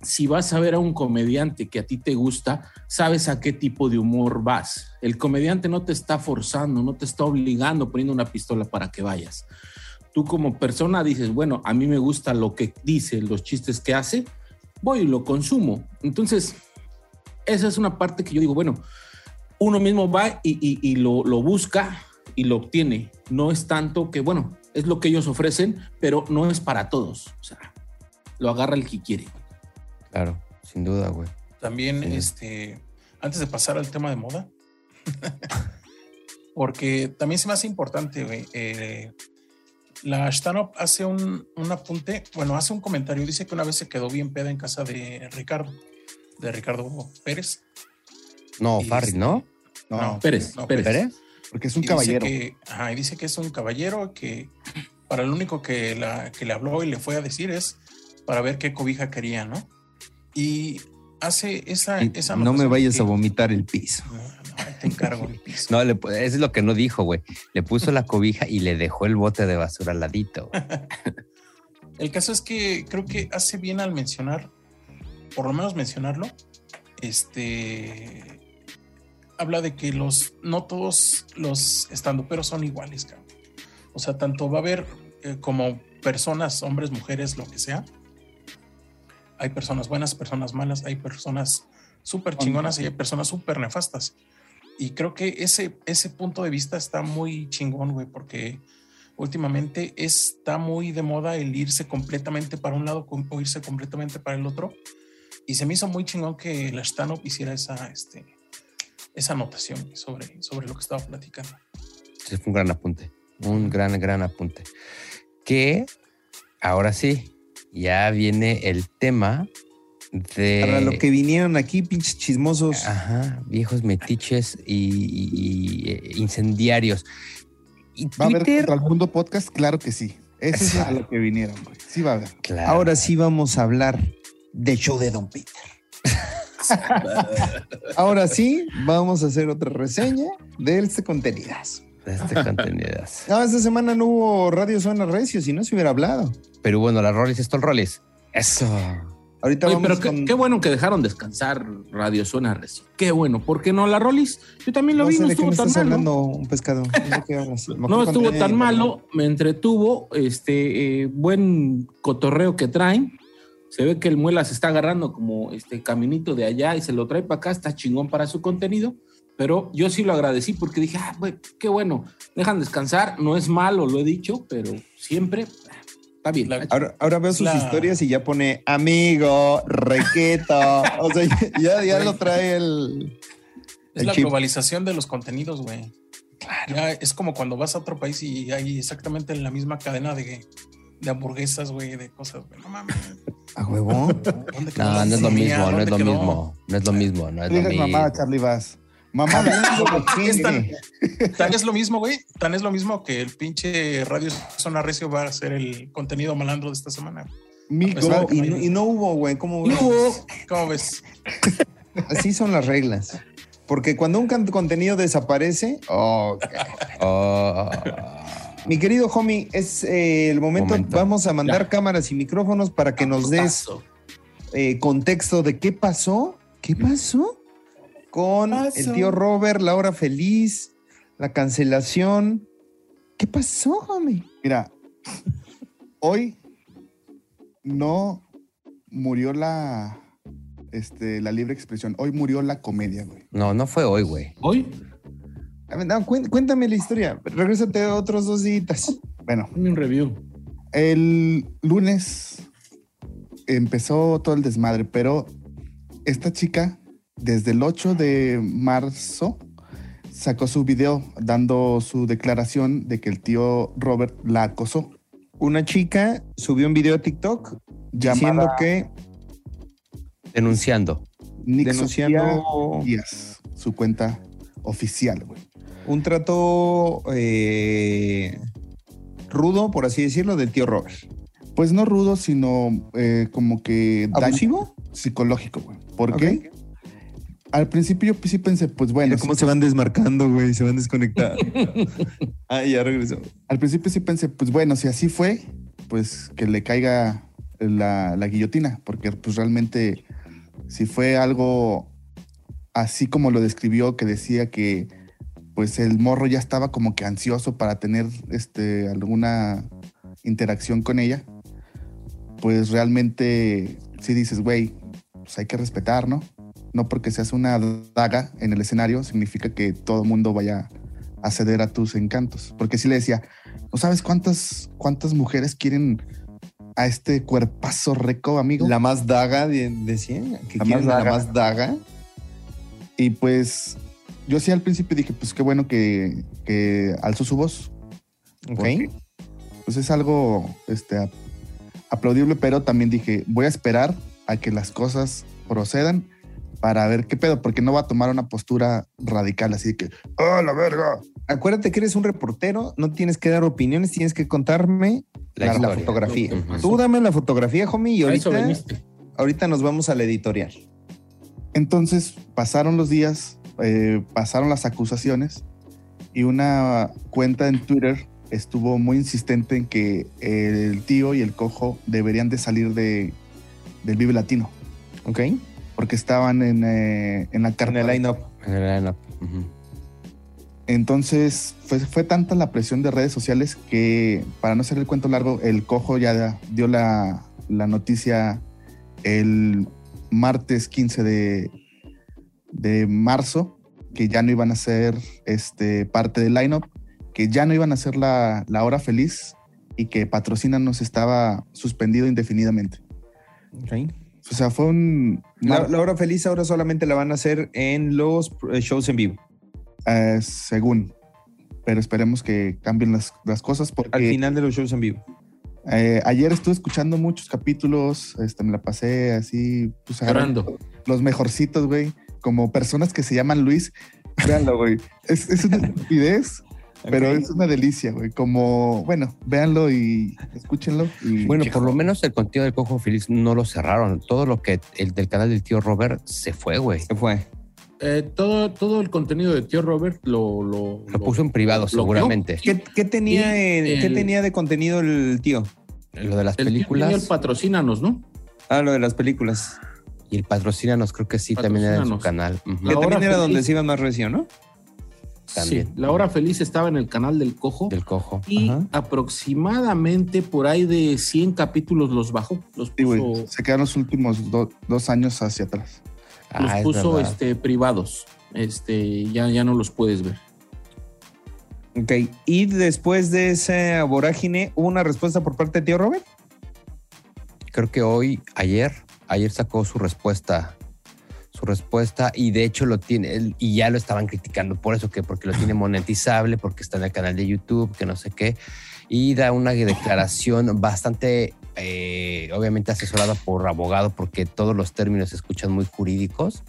si vas a ver a un comediante que a ti te gusta, sabes a qué tipo de humor vas. El comediante no te está forzando, no te está obligando poniendo una pistola para que vayas. Tú como persona dices, bueno, a mí me gusta lo que dice, los chistes que hace, voy y lo consumo. Entonces, esa es una parte que yo digo, bueno, uno mismo va y, y, y lo, lo busca y lo obtiene. No es tanto que, bueno, es lo que ellos ofrecen, pero no es para todos. O sea, lo agarra el que quiere. Claro, sin duda, güey. También, sí. este, antes de pasar al tema de moda, porque también se me hace importante, güey. Eh, la Stanop hace un, un, apunte, bueno, hace un comentario. Dice que una vez se quedó bien peda en casa de Ricardo, de Ricardo Pérez. No, Farri, ¿no? No, no Pérez, no, Pérez. ¿Pérez? Porque es un y caballero. Dice que, ajá, y dice que es un caballero que para lo único que, la, que le habló y le fue a decir es para ver qué cobija quería, ¿no? Y hace esa, esa No me vayas que, a vomitar el piso. Te encargo el piso. No, le, eso es lo que no dijo, güey. Le puso la cobija y le dejó el bote de basura al ladito. el caso es que creo que hace bien al mencionar, por lo menos mencionarlo, este habla de que los no todos los estandoperos son iguales, cabrón. O sea, tanto va a haber eh, como personas, hombres, mujeres, lo que sea. Hay personas buenas, personas malas, hay personas súper chingonas y hay personas súper nefastas. Y creo que ese, ese punto de vista está muy chingón, güey, porque últimamente está muy de moda el irse completamente para un lado o irse completamente para el otro. Y se me hizo muy chingón que la Stanop hiciera esa, este, esa anotación sobre, sobre lo que estaba platicando. Sí, fue un gran apunte, un gran, gran apunte. Que ahora sí, ya viene el tema de... Para lo que vinieron aquí, pinches chismosos. Ajá, viejos metiches y, y, y incendiarios. Y ¿Va Twitter... a haber contra el mundo podcast? Claro que sí. Eso es a lo que vinieron, güey. Sí va a haber. Claro. Ahora sí vamos a hablar del show de Don Peter. Ahora sí, vamos a hacer otra reseña de este contenidas. De este contenidas. No, esta semana no hubo Radio Zona Recio, si no se hubiera hablado. Pero bueno, las Rollis, esto el Rollis. Eso. Ahorita Oye, pero con... qué, qué, bueno que dejaron descansar Radio Zona Recio. Qué bueno, ¿por qué no la Rollis? Yo también lo no vi, no estuvo tan malo. hablando, un pescado. No, no estuvo tan malo, me entretuvo, este eh, buen cotorreo que traen. Se ve que el muela se está agarrando como este caminito de allá y se lo trae para acá, está chingón para su contenido. Pero yo sí lo agradecí porque dije, ah, wey, qué bueno, dejan descansar, no es malo, lo he dicho, pero siempre está bien. Ahora, ahora veo sus la... historias y ya pone amigo, requeto. o sea, ya, ya lo trae el. Es el la chip. globalización de los contenidos, güey. Claro. Ya es como cuando vas a otro país y hay exactamente la misma cadena de, de hamburguesas, güey, de cosas, güey. No mames. ¿A huevo? No, no es lo mismo, no es lo mismo. No es lo mismo, no es lo mismo. mamá, Charlie Vas. Mamá, es, tan, tan, es lo mismo, güey. Tan es lo mismo que el pinche Radio Zona Recio va a hacer el contenido malandro de esta semana. Mico, y, no, y, no, hubo, güey. ¿Cómo ves? No hubo. ¿Cómo ves? Así son las reglas. Porque cuando un contenido desaparece, oh, okay. oh. Mi querido homie, es eh, el momento, momento, Vamos a mandar ya. cámaras y micrófonos para que nos des eh, contexto de qué pasó. ¿Qué pasó? Con pasó? el tío Robert, la hora feliz, la cancelación. ¿Qué pasó, homie? Mira, hoy no murió la, este, la libre expresión. Hoy murió la comedia, güey. No, no fue hoy, güey. ¿Hoy? No, cuéntame la historia. Regrésate otros dos días. Bueno. Un review. El lunes empezó todo el desmadre, pero esta chica, desde el 8 de marzo, sacó su video dando su declaración de que el tío Robert la acosó. Una chica subió un video a TikTok diciendo que. Denunciando. Nick denunciando. Díaz, su cuenta oficial, güey un trato eh, rudo, por así decirlo, del tío Robert. Pues no rudo, sino eh, como que... ¿Abusivo? Daño, psicológico, güey. ¿Por qué? Al principio yo sí pensé, pues bueno, Mira cómo se van desmarcando, güey, se van desconectando. ah, ya regresó. al principio sí pensé, pues bueno, si así fue, pues que le caiga la, la guillotina, porque pues realmente si fue algo así como lo describió, que decía que pues el morro ya estaba como que ansioso para tener este, alguna interacción con ella, pues realmente sí dices, güey, pues hay que respetar, ¿no? No porque seas una daga en el escenario significa que todo el mundo vaya a ceder a tus encantos. Porque sí le decía, ¿no sabes cuántas, cuántas mujeres quieren a este cuerpazo rico, amigo? La más daga, de- decía, que La quieren más la daga. más daga. Y pues yo sí al principio dije, pues qué bueno que, que alzó su voz. Ok. Porque, Pues es algo este, ap- aplaudible, pero también dije, voy a esperar a que las cosas procedan para ver qué pedo, porque no va a tomar una postura radical así de que, ¡ah, la verga! Acuérdate que eres un reportero, no tienes que dar opiniones, tienes que contarme La la, la fotografía. Tú dame la fotografía, homie, y A ahorita, ahorita nos vamos al editorial. Entonces pasaron los días, eh, pasaron las acusaciones y una cuenta en Twitter estuvo muy insistente en que el tío y el cojo deberían de salir de, del Vive Latino ¿Ok? En porque estaban en, eh, en la carta. el line-up. En el line-up. Entonces fue, fue tanta la presión de redes sociales que, para no hacer el cuento largo, el cojo ya dio la, la noticia el martes 15 de, de marzo que ya no iban a ser este, parte del lineup, que ya no iban a ser la, la hora feliz y que Patrocínanos estaba suspendido indefinidamente. Ok. O sea, fue un... La, la hora feliz ahora solamente la van a hacer en los eh, shows en vivo. eh, según, pero esperemos que cambien las, las cosas porque... Al final de los shows en vivo. Eh, ayer estuve escuchando muchos capítulos, este, me la pasé así, pues agarrando Llorando. los mejorcitos, güey, como personas que se llaman Luis. Véanlo, güey. Es, es una estupidez, pero es una delicia, güey. Como, bueno, véanlo y escúchenlo. Y, Bueno, por lo menos el contenido del Cojo Feliz no lo cerraron. Todo lo que el del canal del tío Robert se fue, güey. Se fue. Eh, todo, todo el contenido de tío Robert lo, lo, Lo puso en privado, seguramente. ¿Qué, qué tenía, qué tenía de contenido el tío? Lo de las El tío tenía el películas patrocínanos, ¿no? Ah, lo de las películas. y el patrocínanos, creo que sí, también era en su canal. Que también era donde se iban más recio, ¿no? También. Sí, la hora feliz estaba en el canal del Cojo. Del Cojo. y Ajá. aproximadamente por ahí de 100 capítulos los bajó. Los Sí, güey, puso, se quedaron los últimos do- dos años hacia atrás. los Ah, es puso este, privados. Este, ya, ya no los puedes ver. Ok. Y después de esa vorágine, ¿hubo una respuesta por parte de tío Robert? Creo que hoy, ayer, ayer sacó su respuesta. Su respuesta, y de hecho lo tiene, y ya lo estaban criticando por eso, que porque lo tiene monetizable, porque está en el canal de YouTube, que no sé qué, y da una declaración bastante, eh, obviamente asesorada por abogado, porque todos los términos se escuchan muy jurídicos,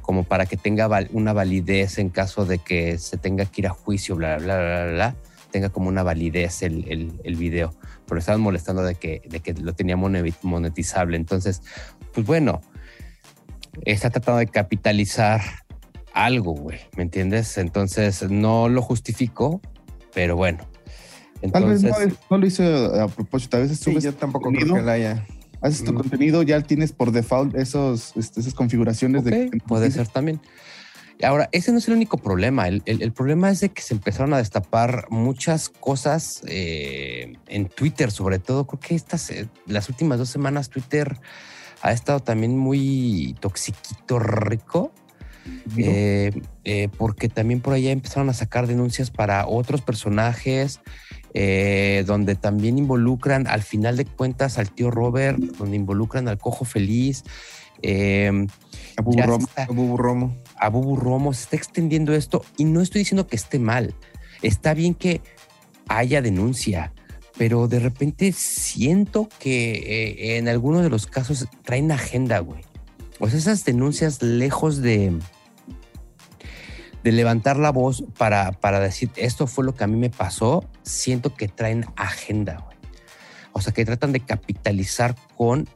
como para que tenga una validez en caso de que se tenga que ir a juicio, bla, bla, bla, bla, bla, tenga como una validez el, el, el video. Pero estaban molestando de que, de que lo tenía mone- monetizable. Entonces, pues bueno, está tratando de capitalizar algo, güey, ¿me entiendes? Entonces, no lo justifico, pero bueno. Tal vez Entonces, no, no lo hice a propósito. A veces Sí, subes yo tampoco creo que la haya. haces tu Mm. contenido, ya tienes por default esos, este, esas configuraciones de... Ok, puede ser también. Ahora, ese no es el único problema. El, el- el problema es de que se empezaron a destapar muchas cosas eh, en Twitter, sobre todo. Creo que estas, eh, las últimas dos semanas, Twitter ha estado también muy toxiquito rico. Eh, eh, porque también por allá empezaron a sacar denuncias para otros personajes, eh, donde también involucran, al final de cuentas, al tío Robert, donde involucran al cojo feliz. A Bubu Roma. está- Bubu Romo. a Bubu Romo, se está extendiendo esto y no estoy diciendo que esté mal. Está bien que haya denuncia, pero de repente siento que eh, en algunos de los casos traen agenda, güey. O sea, esas denuncias lejos de, de levantar la voz para, para decir esto fue lo que a mí me pasó, siento que traen agenda, güey. O sea, que tratan de capitalizar con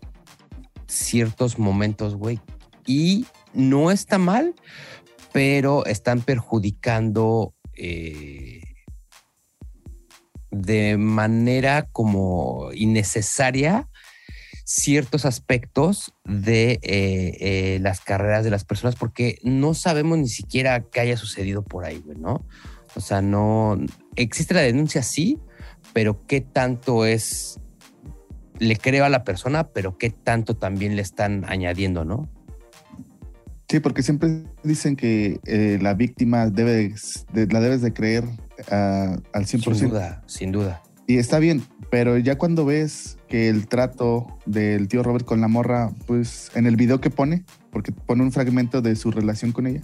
ciertos momentos, güey. Y no está mal, pero están perjudicando eh, de manera como innecesaria ciertos aspectos de eh, eh, las carreras de las personas porque no sabemos ni siquiera qué haya sucedido por ahí, güey, ¿no? O sea, no existe la denuncia, sí, pero qué tanto es, le creo a la persona, pero qué tanto también le están añadiendo, ¿no? Sí, porque siempre dicen que eh, la víctima debe de- la debes de creer al 100%. Sin duda, sin duda. Y está bien, pero ya cuando ves que el trato del tío Robert con la morra, pues en el video que pone, porque pone un fragmento de su relación con ella,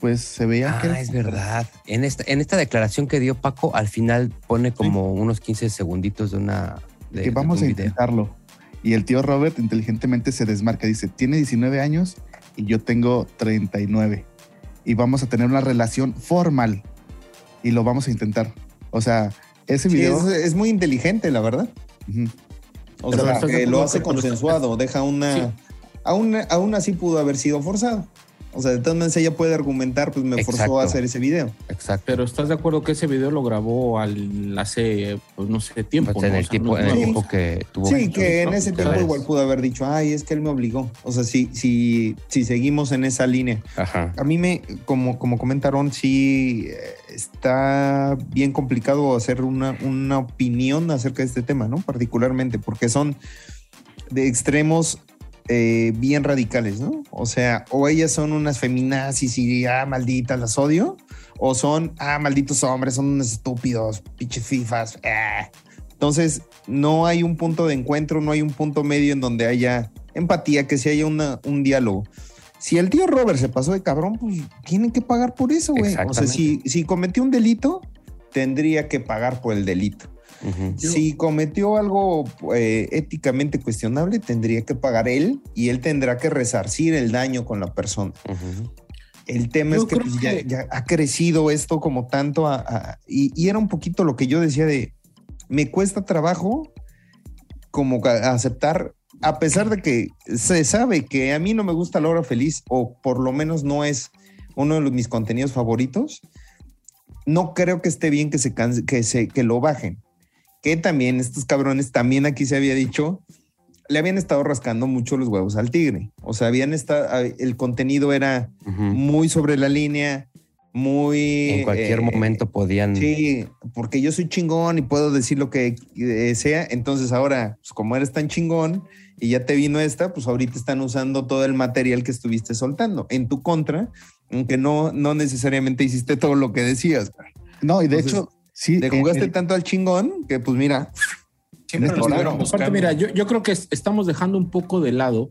pues se veía que Ah, es verdad. En esta, en esta declaración que dio Paco, al final pone como unos 15 segunditos de una. De, que de vamos un a video. intentarlo. Y el tío Robert inteligentemente se desmarca, dice, tiene 19 años y yo tengo 39. Y vamos a tener una relación formal y lo vamos a intentar. O sea, ese Sí, video... es, es muy inteligente, la verdad. Ujú. O Pero sea, que lo hace consensuado, deja una... Sí. Aún, aún así pudo haber sido forzado. O sea, de todas maneras ella puede argumentar, pues me forzó Exacto. a hacer ese video. Exacto. Pero estás de acuerdo que ese video lo grabó al, hace, pues no sé, tiempo. Pues en ¿no? el O sea, tiempo, no- en el tiempo que tuvo. Sí, que en ¿no? ese tiempo ver. igual pudo haber dicho, ay, es que él me obligó. O sea, si, si, si seguimos en esa línea. Ajá. A mí me, como, como comentaron, sí está bien complicado hacer una, una opinión acerca de este tema, ¿no? Particularmente, porque son de extremos eh, bien radicales, ¿no? O sea, o ellas son unas feminazis y, ah, malditas, las odio, o son, ah, malditos hombres, son unos estúpidos, pinches fifas. ah. Entonces, no hay un punto de encuentro, no hay un punto medio en donde haya empatía, que se haya una, un diálogo. Si el tío Robert se pasó de cabrón, pues tienen que pagar por eso, güey. O sea, si, si cometió un delito, tendría que pagar por el delito. Si cometió algo eh, éticamente cuestionable, tendría que pagar él y él tendrá que resarcir el daño con la persona. El tema Yo es que, pues, ya, que- ya ha crecido esto como tanto a- a- y, y era un poquito lo que yo decía de me cuesta trabajo como aceptar a pesar de que se sabe que a mí no me gusta la hora feliz o por lo menos no es uno de los- mis contenidos favoritos no creo que esté bien que se canse- que se que lo bajen que también estos cabrones también aquí se había dicho le habían estado rascando mucho los huevos al tigre o sea habían estado el contenido era muy sobre la línea, muy... En cualquier eh, momento podían. Sí, porque yo soy chingón y puedo decir lo que eh, sea. Entonces ahora, pues como eres tan chingón y ya te vino esta, pues ahorita están usando todo el material que estuviste soltando en tu contra, aunque no, no necesariamente hiciste todo lo que decías. No, y de Entonces, hecho, sí. Te jugaste el- tanto al chingón que pues mira, Siempre lo este buscando. Aparte, mira, yo, yo creo que es- estamos dejando un poco de lado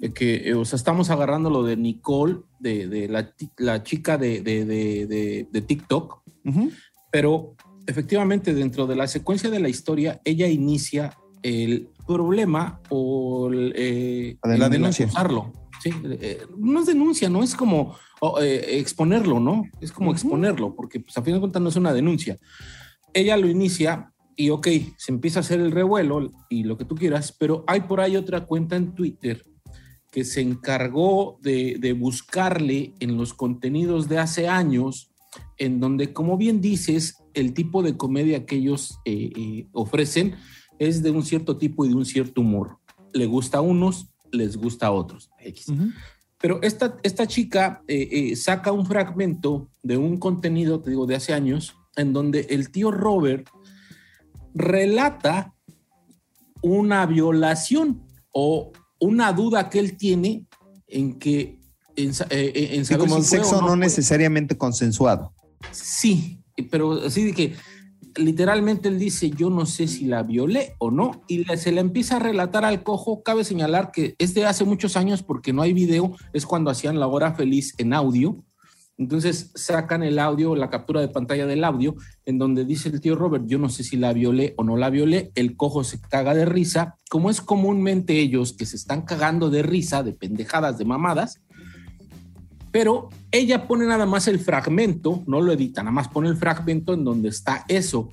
eh, que, eh, o sea, estamos agarrando lo de Nicole, de, de la, la chica de, de, de, de- de TikTok, ujú, pero efectivamente dentro de la secuencia de la historia, ella inicia el problema o eh, La denuncia. acusarlo. Sí, eh, no es denuncia, no es como oh, eh, exponerlo, ¿no? Es como exponerlo, porque pues, a fin de cuentas no es una denuncia. Ella lo inicia y ok, se empieza a hacer el revuelo y lo que tú quieras, pero hay por ahí otra cuenta en Twitter que se encargó de, de buscarle en los contenidos de hace años, en donde, como bien dices, el tipo de comedia que ellos eh, eh, ofrecen es de un cierto tipo y de un cierto humor. Le gusta a unos, les gusta a otros. X. Pero esta, esta chica eh, eh, saca un fragmento de un contenido, te digo, de hace años, en donde el tío Robert relata una violación o una duda que él tiene en que en, eh, en Sí, como si sexo no fue. necesariamente consensuado. Sí, pero así de que literalmente él dice, yo no sé si la violé o no, y se le empieza a relatar al cojo. Cabe señalar que es de hace muchos años porque no hay video, es cuando hacían la hora feliz en audio. Entonces sacan el audio, la captura de pantalla del audio, en donde dice el tío Robert, yo no sé si la violé o no la violé, el cojo se caga de risa, como es comúnmente ellos que se están cagando de risa, de pendejadas, de mamadas, pero ella pone nada más el fragmento, no lo edita, nada más pone el fragmento en donde está eso.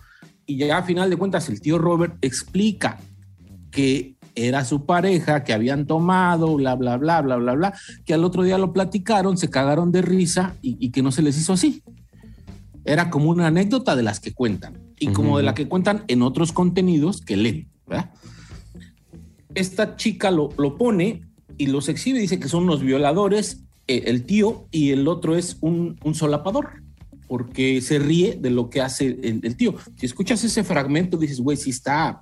Y ya a final de cuentas el tío Robert explica que era su pareja, que habían tomado, bla, bla, bla, bla, bla, bla, que al otro día lo platicaron, se cagaron de risa y, y que no se les hizo así. Era como una anécdota de las que cuentan y como de la que cuentan en otros contenidos que leen, ¿verdad? Esta chica lo, lo pone y los exhibe, dice que son unos violadores, el tío, y el otro es un, un solapador porque se ríe de lo que hace el, el tío. Si escuchas ese fragmento, dices, güey, sí está,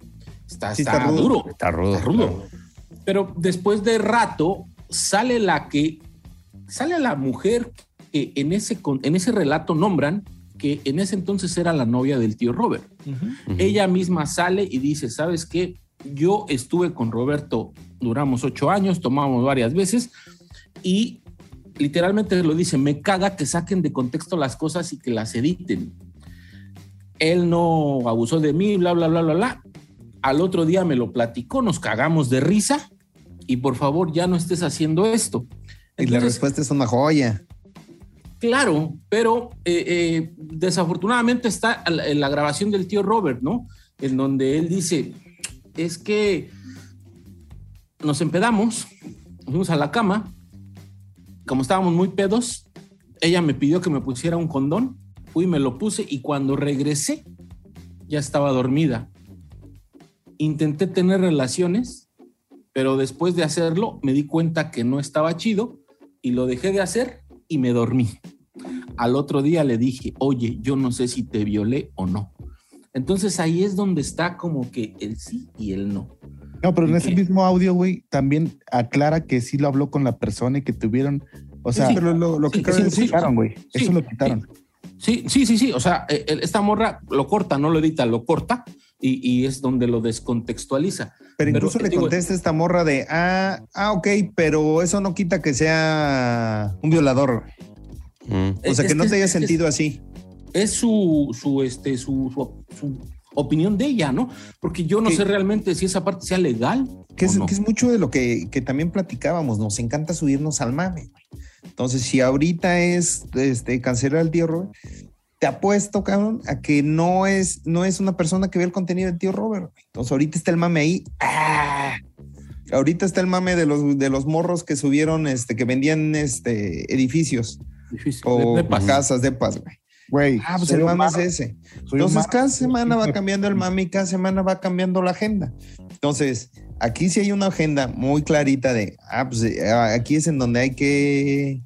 está, Sí está está rudo. duro. Está rudo. Está rudo. Pero después de rato sale la que sale la mujer que en ese, con- en ese relato nombran que en ese entonces era la novia del tío Robert. Ella misma sale y dice, ¿sabes qué? Yo estuve con Roberto, duramos ocho años, tomamos varias veces y literalmente lo dice, me caga que saquen de contexto las cosas y que las editen. Él no abusó de mí, bla, bla, bla, bla, bla. Al otro día me lo platicó, nos cagamos de risa y por favor ya no estés haciendo esto. Y la respuesta es una joya. Claro, pero eh, eh, desafortunadamente está en la grabación del tío Robert, ¿no? En donde él dice, es que nos empedamos, nos fuimos a la cama, como estábamos muy pedos, ella me pidió que me pusiera un condón, fui me lo puse y cuando regresé ya estaba dormida. Intenté tener relaciones, pero después de hacerlo me di cuenta que no estaba chido y lo dejé de hacer y me dormí. Al otro día le dije, oye, yo no sé si te violé o no. Entonces ahí es donde está como que el sí y el no. No, pero en ¿Y ese mismo audio, güey, también aclara que sí lo habló con la persona y que tuvieron, o sea, Sí, Pero lo, lo que sí, lo quitaron, güey. Sí, Eso lo quitaron. Sí, sí, sí, sí. O sea, eh, eh, esta morra lo corta, no lo edita, lo corta y, y es donde lo descontextualiza. pero pero, incluso le digo- contesta esta morra de, ah, ah, ok, pero eso no quita que sea un violador. Mm. O sea, Es que no te haya es- sentido así. Es su, su, este, su, su- su opinión de ella, ¿no? Porque yo no Que- sé realmente si esa parte sea legal. Que o es, no. que es mucho de lo que, que también platicábamos. Nos encanta subirnos al mame. Entonces, si ahorita es este, cancelar al tío Robert, te apuesto, cabrón, a que no es, no es una persona que ve el contenido del tío Robert. Entonces, ahorita está el mame ahí. ¡Ah! Ahorita está el mame de los, de los morros que subieron, este, que vendían este, edificios Difícil. o De- de paz. casas de paz, güey. Güey, Ah, pues el mame es ese. Entonces, cada semana va cambiando el mame y cada semana va cambiando la agenda. Entonces, aquí sí hay una agenda muy clarita de, ah, pues eh, aquí es en donde hay que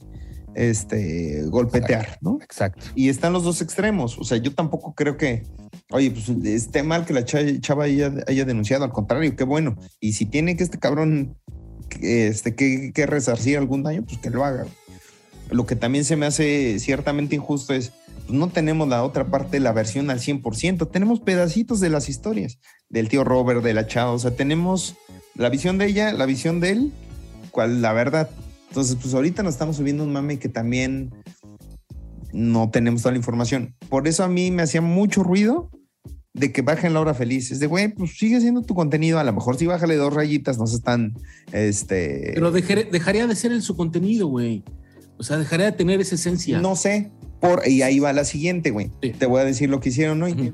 este, golpetear, ¿no? Exacto. Y están los dos extremos. O sea, yo tampoco creo que, oye, pues esté mal que la cha- chava haya, haya denunciado. Al contrario, qué bueno. Y si tiene que este cabrón este, que, que resarcir algún daño, pues que lo haga. Lo que también se me hace ciertamente injusto es, no tenemos la otra parte, la versión al 100%. Tenemos pedacitos de las historias del tío Robert, de la chava. O sea, tenemos la visión de ella, la visión de él, cuál la verdad. Entonces, pues ahorita nos estamos subiendo un mame que también no tenemos toda la información. Por eso a mí me hacía mucho ruido de que bajen la hora feliz. Es de, güey, pues sigue haciendo tu contenido. A lo mejor sí bájale dos rayitas, no se están, este... Pero dejaré- dejaría de ser el su contenido, güey. O sea, dejaría de tener esa esencia. No sé. Por, y ahí va la siguiente, güey. Sí. Te voy a decir lo que hicieron hoy.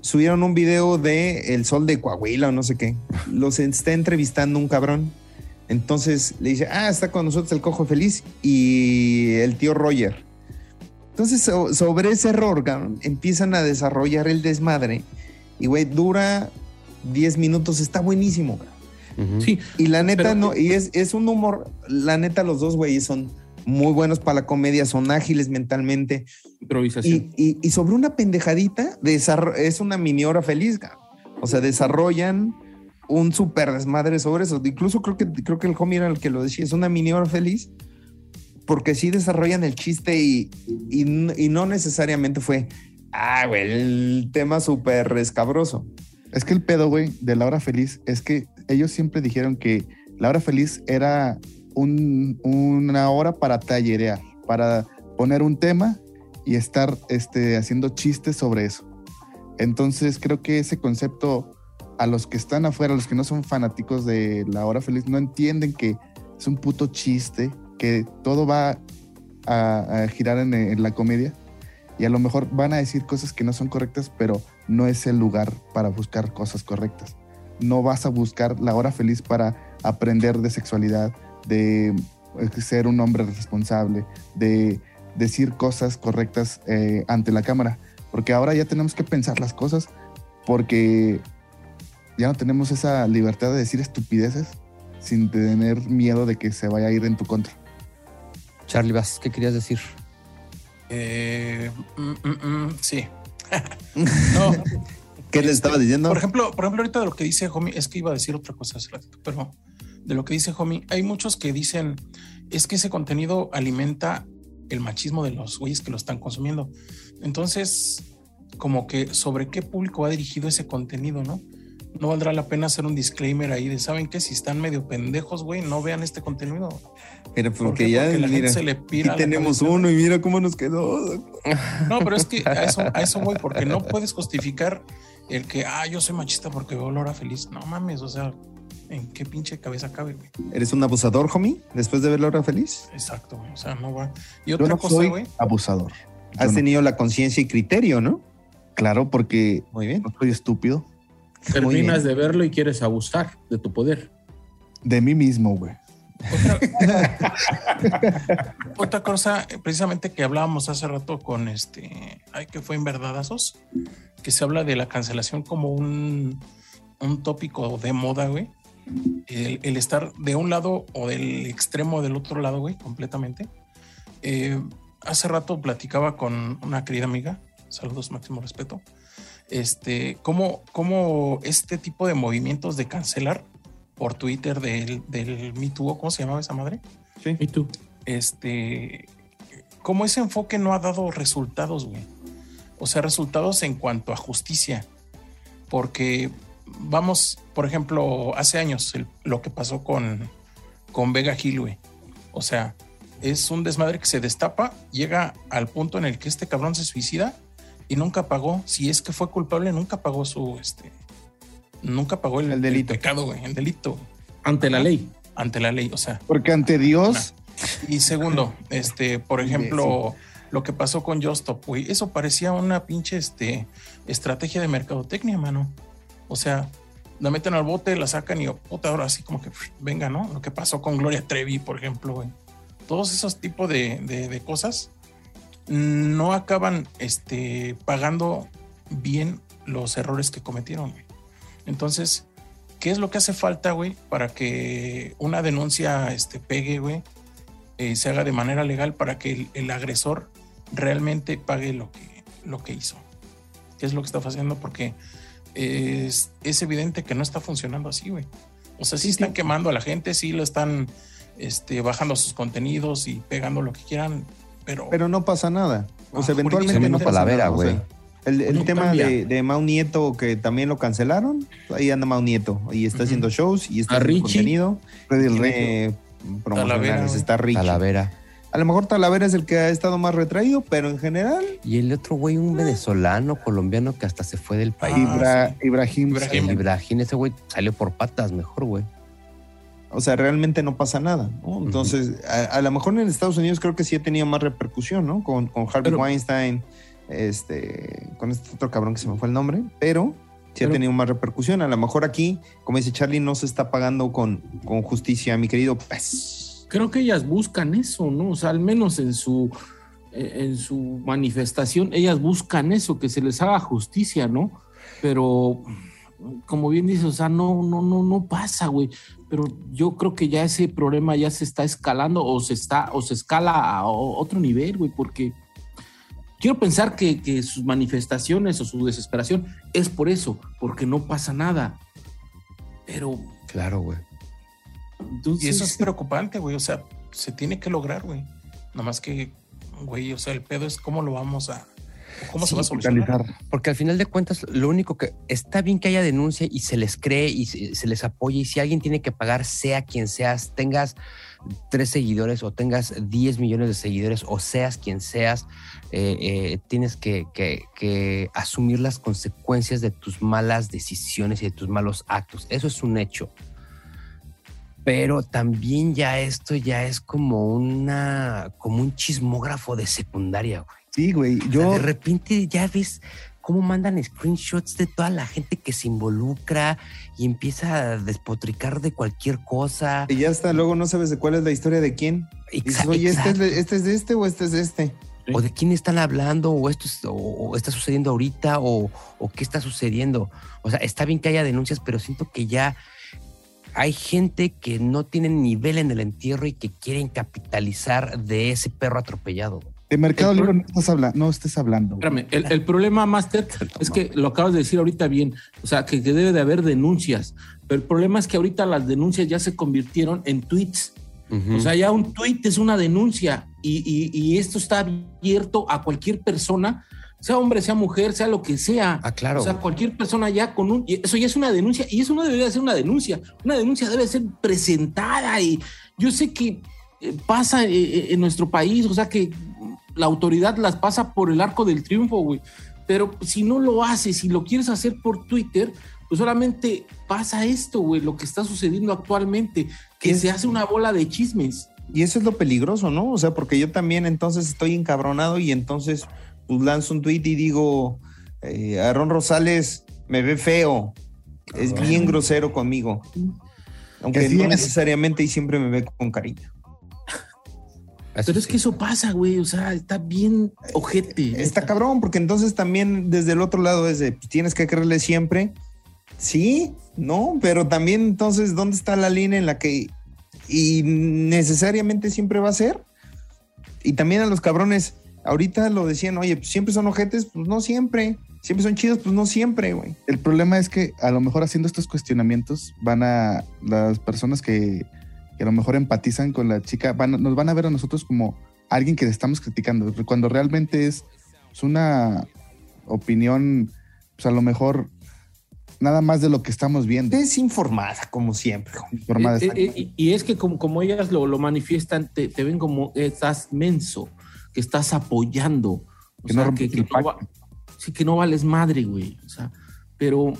Subieron un video de El Sol de Coahuila o no sé qué. Los está entrevistando un cabrón. Entonces le dice, ah, está con nosotros el cojo feliz y el tío Roger. Entonces, so- sobre ese error, cabrón, empiezan a desarrollar el desmadre. Y, güey, dura 10 minutos, está buenísimo. cabrón. Sí, Y la neta, Pero- no, y es, es un humor, la neta, los dos güeyes son muy buenos para la comedia, son ágiles mentalmente. improvisación. Y, y- y sobre una pendejadita, es una mini hora feliz. O sea, desarrollan un súper desmadre sobre eso. Incluso creo que, creo que el homie era el que lo decía, es una mini hora feliz, porque sí desarrollan el chiste y, y no necesariamente fue, ah, güey, el tema súper escabroso. Es que el pedo, güey, de la hora feliz es que ellos siempre dijeron que la hora feliz era un- una hora para tallerear, para poner un tema y estar este, haciendo chistes sobre eso. Entonces creo que ese concepto a los que están afuera, a los que no son fanáticos de la hora feliz, no entienden que es un puto chiste, que todo va a, girar en la comedia y a lo mejor van a decir cosas que no son correctas, pero no es el lugar para buscar cosas correctas. no vas a buscar la hora feliz para aprender de sexualidad, de eh, ser un hombre responsable, de decir cosas correctas eh, ante la cámara. Porque ahora ya tenemos que pensar las cosas porque ya no tenemos esa libertad de decir estupideces sin tener miedo de que se vaya a ir en tu contra. Charlie Bass, ¿qué querías decir? Eh, mm, mm, mm, sí. no. ¿Qué le estaba diciendo? Por ejemplo, por ejemplo, ahorita de lo que dice Homie, es que iba a decir otra cosa hace ratito, pero de lo que dice Homie, hay muchos que dicen es que ese contenido alimenta el machismo de los güeyes que lo están consumiendo. Entonces, como que sobre qué público va dirigido ese contenido, ¿no? No valdrá la pena hacer un disclaimer ahí de, ¿saben qué? Si están medio pendejos, güey, no vean este contenido. Pero ¿Por porque ya Porque la mira, gente se le pira la tenemos cabeza. uno y mira cómo nos quedó. No, pero es que a eso, a eso voy, porque no puedes justificar el que, ah, yo soy machista porque veo Laura feliz. No mames, o sea, ¿en qué pinche cabeza cabe, güey? ¿Eres un abusador, homie? Después de ver la hora feliz. Exacto, güey, o sea, no va. Y Yo otra no cosa, soy güey, abusador. Yo Has no. tenido la conciencia y criterio, ¿no? Claro, porque Muy bien. no soy estúpido. Terminas de verlo y quieres abusar de tu poder. De mí mismo, güey. otra cosa, eh, precisamente que hablábamos hace rato con este, ay, que fue en verdadazos, que se habla de la cancelación como un, un tópico de moda, güey. El, el estar de un lado o del extremo del otro lado, güey, completamente. Eh, hace rato platicaba con una querida amiga, saludos, máximo respeto, este, cómo, cómo este tipo de movimientos de cancelar por Twitter del, del Me Too, ¿cómo se llamaba esa madre? ¿Y tú? este, como ese enfoque no ha dado resultados, güey. O sea, resultados en cuanto a justicia. Porque vamos, por ejemplo, hace años el- lo que pasó con, con Vega Hill, güey. O sea, es un desmadre que se destapa, llega al punto en el que este cabrón se suicida y nunca pagó. Si es que fue culpable, nunca pagó su, este, nunca pagó el, El delito. el pecado, güey, el delito Ante la ley. ante la ley. O sea, Porque ante Dios, y segundo, este, por ejemplo, lo que pasó con Justop, güey, eso parecía una pinche este, estrategia de mercadotecnia, mano. O sea, la meten al bote, la sacan y puta, ahora así como que venga, ¿no? Lo que pasó con Gloria Trevi, por ejemplo, güey. Todos esos tipos de, de- de cosas no acaban este, pagando bien los errores que cometieron, güey. Entonces, ¿qué es lo que hace falta, güey, para que una denuncia este, pegue, güey? eh, se haga de manera legal para que el, el agresor realmente pague lo que, lo que hizo. ¿Qué es lo que está haciendo? Porque es, es evidente que no está funcionando así, güey. O sea, sí están quemando a la gente, sí lo están este, bajando sus contenidos y pegando lo que quieran, pero, Pero no pasa nada. O sea, Ah, eventualmente no pasa Talavera, nada. o sea, güey. el el No tema de, de Mau Nieto, que también lo cancelaron, ahí anda Mau Nieto. Y está haciendo shows y está haciendo Richie. contenido. Freddy el. Tiene promocionales. Está Richie. Talavera. A lo mejor Talavera es el que ha estado más retraído, pero en general, Y el otro güey, un venezolano, colombiano que hasta se fue del país. Ah, Ibra- sí. Ibrahim. Ibrahim. Ibrahim, ese güey salió por patas mejor, güey. o sea, realmente no pasa nada. ¿no? Entonces, a, a lo mejor en Estados Unidos creo que sí ha tenido más repercusión, ¿no? Con, con Harvey Pero- Weinstein, este, con este otro cabrón que se me fue el nombre, pero sí ha tenido más repercusión. A lo mejor aquí, como dice Charlie, no se está pagando con, con justicia, mi querido pez. Creo que ellas buscan eso, ¿no? O sea, al menos en su, eh, en su manifestación, ellas buscan eso, que se les haga justicia, ¿no? Pero, como bien dices, o sea, no, no, no, no pasa, güey. Pero yo creo que ya ese problema ya se está escalando o se está, o se escala a otro nivel, güey, porque quiero pensar que, que sus manifestaciones o su desesperación es por eso, porque no pasa nada. Pero Claro, güey. Entonces y eso es preocupante, güey. O sea, se tiene que lograr, güey. Nada más que, güey, o sea, el pedo es cómo lo vamos a, cómo se va a solucionar. Porque al final de cuentas, lo único que está bien que haya denuncia y se les cree y se, les apoye. Y si alguien tiene que pagar, sea quien seas, tengas tres seguidores o tengas 10 millones de seguidores o seas quien seas, eh, eh, tienes que, que- que asumir las consecuencias de tus malas decisiones y de tus malos actos. Eso es un hecho. Pero también ya esto ya es como una, como un chismógrafo de secundaria, güey. Sí, güey. O sea, Yo, de repente ya ves cómo mandan screenshots de toda la gente que se involucra y empieza a despotricar de cualquier cosa. Y ya está, luego no sabes de cuál es la historia de quién. Dices, Exa- Oye, ¿este es, exacto. de, ¿este es de este o este es de este? o de quién están hablando, o esto es- o, o está sucediendo ahorita, o, o qué está sucediendo. O sea, está bien que haya denuncias, pero siento que ya hay gente que no tiene nivel en el entierro y que quieren capitalizar de ese perro atropellado. De Mercado El Libre no, estás habla- no estés hablando. Espérame, el, el problema, Master, es que lo acabas de decir ahorita bien, o sea, que, que debe de haber denuncias, pero el problema es que ahorita las denuncias ya se convirtieron en tweets. O sea, ya un tweet es una denuncia y, y- y esto está abierto a cualquier persona, sea hombre, sea mujer, sea lo que sea. Ah, claro. O sea, cualquier persona ya con un... Eso ya es una denuncia y eso no debería ser una denuncia. Una denuncia debe ser presentada y yo sé que eh, pasa eh, eh, en nuestro país, o sea, que la autoridad las pasa por el arco del triunfo, güey. Pero si no lo haces, si lo quieres hacer por Twitter, pues solamente pasa esto, güey, lo que está sucediendo actualmente, que Es- se hace una bola de chismes. Y eso es lo peligroso, ¿no? O sea, porque yo también entonces estoy encabronado y entonces pues lanzo un tweet y digo, eh, Aaron Rosales me ve feo, es bien grosero conmigo. Aunque no es. necesariamente y siempre me ve con cariño. Pero es sí. que eso pasa, güey, o sea, está bien ojete. Está cabrón, porque entonces también desde el otro lado es de, pues, tienes que creerle siempre. Sí, no, pero también entonces, ¿dónde está la línea en la que y necesariamente siempre va a ser? Y también a los cabrones, ahorita lo decían, oye, pues siempre son ojetes, pues no siempre. Siempre son chidos, pues no siempre, güey. El problema es que a lo mejor haciendo estos cuestionamientos van a las personas que, que a lo mejor empatizan con la chica, van, a- nos van a ver a nosotros como alguien que le estamos criticando, cuando realmente es, es una opinión, pues a lo mejor nada más de lo que estamos viendo. Desinformada, como siempre. informada, Eh, eh, eh, y es que como, como ellas lo, lo manifiestan, te, te ven como estás menso, que estás apoyando. O Que no sea, rompes que, no va- sí, que no vales madre, güey. O sea, pero...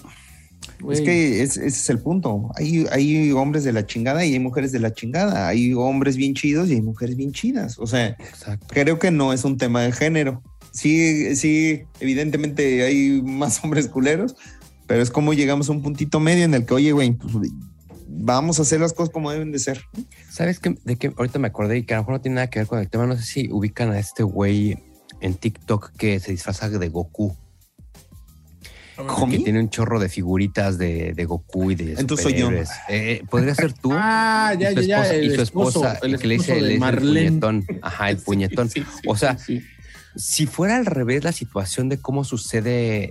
güey, Es que es- ese es el punto. Hay, hay hombres de la chingada y hay mujeres de la chingada. Hay hombres bien chidos y hay mujeres bien chidas. O sea, Exacto. creo que no es un tema de género. Sí, sí, evidentemente hay más hombres culeros, pero es como llegamos a un puntito medio en el que, oye, güey, pues, vamos a hacer las cosas como deben de ser. ¿Sabes qué? De que ahorita me acordé y que a lo mejor no tiene nada que ver con el tema. No sé si ubican a este güey en TikTok que se disfraza de Goku. Que tiene un chorro de figuritas de, de Goku y de Entonces soy yo. Eh, Podría ser tú. Ah, ya, y tu ya, ya. esposa, y el esposo, esposa, el y que le dice, el Marlene. puñetón. Ajá, el Sí, puñetón. sí, sí, o sea, sí, sí. Si fuera al revés la situación de cómo sucede.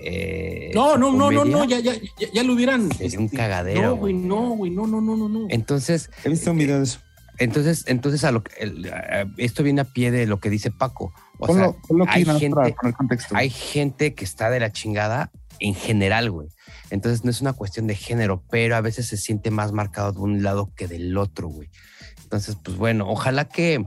eh, No, no, no, no, no, ya, ya, ya, ya lo hubieran. Sería un este, cagadero, No, güey, no, güey, no, no, no, no, no. Entonces, He visto un video de eso. entonces, entonces a lo que el- a- esto viene a pie de lo que dice Paco. O Ponlo, sea, ponlo aquí hay gente- hay gente que está de la chingada en general, güey. Entonces no es una cuestión de género, pero a veces se siente más marcado de un lado que del otro, güey. Entonces, pues bueno, ojalá que,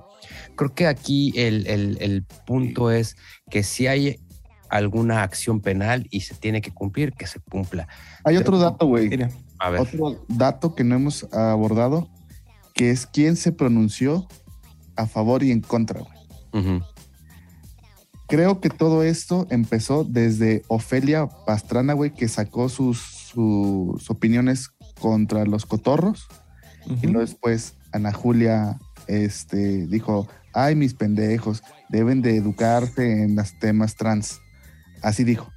creo que aquí el, el- el punto es que si hay alguna acción penal y se tiene que cumplir, que se cumpla. Hay otro dato, güey. Mira, A ver, Otro dato que no hemos abordado, que es quién se pronunció a favor y en contra. güey. Creo que todo esto empezó desde Ofelia Pastrana, güey, que sacó sus, sus opiniones contra los cotorros. Y luego después Ana Julia este, dijo, ay, mis pendejos, deben de educarse en los temas trans. Así dijo.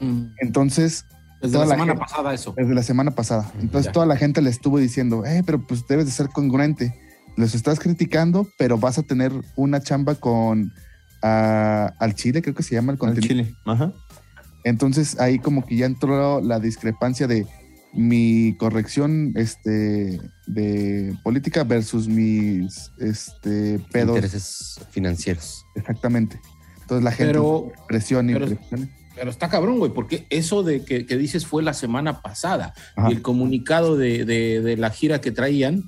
Mm, Entonces, Desde toda la la semana gente- pasada eso. desde la semana pasada. Entonces Ya. toda la gente le estuvo diciendo, eh, pero pues debes de ser congruente. Los estás criticando, pero vas a tener una chamba con ah, al Chile, creo que se llama el Al contenido. Chile. Ajá. Entonces ahí como que ya entró la discrepancia de mi corrección este, de política versus mis este, pedos. intereses financieros. Exactamente. Entonces la gente Pero- presión y pero- presión. Pero está cabrón, güey, porque eso de que, que dices fue la semana pasada. Ajá. Y el comunicado de, de- de la gira que traían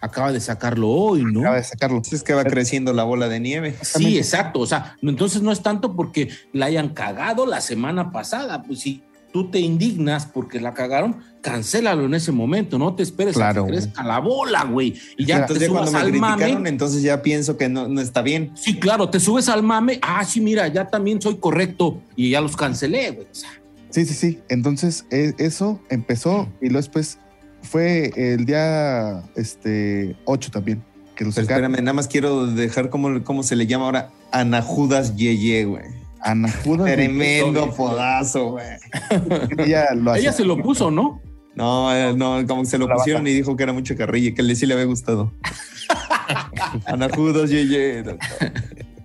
acaba de sacarlo hoy, ¿no? Acaba de sacarlo. Es que va creciendo la bola de nieve. Sí, exacto. O sea, entonces no es tanto porque la hayan cagado la semana pasada. Pues si tú te indignas porque la cagaron, cancélalo en ese momento, no te esperes Claro, a que crezca la bola, güey. Y ya entonces te ya cuando subas me al criticaron, mame. entonces ya pienso que no, no está bien. Sí, claro, te subes al mame. Ah, sí, mira, ya también soy correcto y ya los cancelé, güey. O sea, Sí, sí, sí. Entonces, e- eso empezó y luego después fue el día este 8 también. Que lo Pero sacaron. espérame, nada más quiero dejar cómo, cómo se le llama ahora Ana Judas Yeye, güey. Ana Judas. Tremendo podazo, güey. Ella lo ella hacía. se lo puso, ¿no? No, eh, no, como que se lo La pusieron y dijo que era mucho carrilla, que le sí le había gustado. Ana Judas Yeye.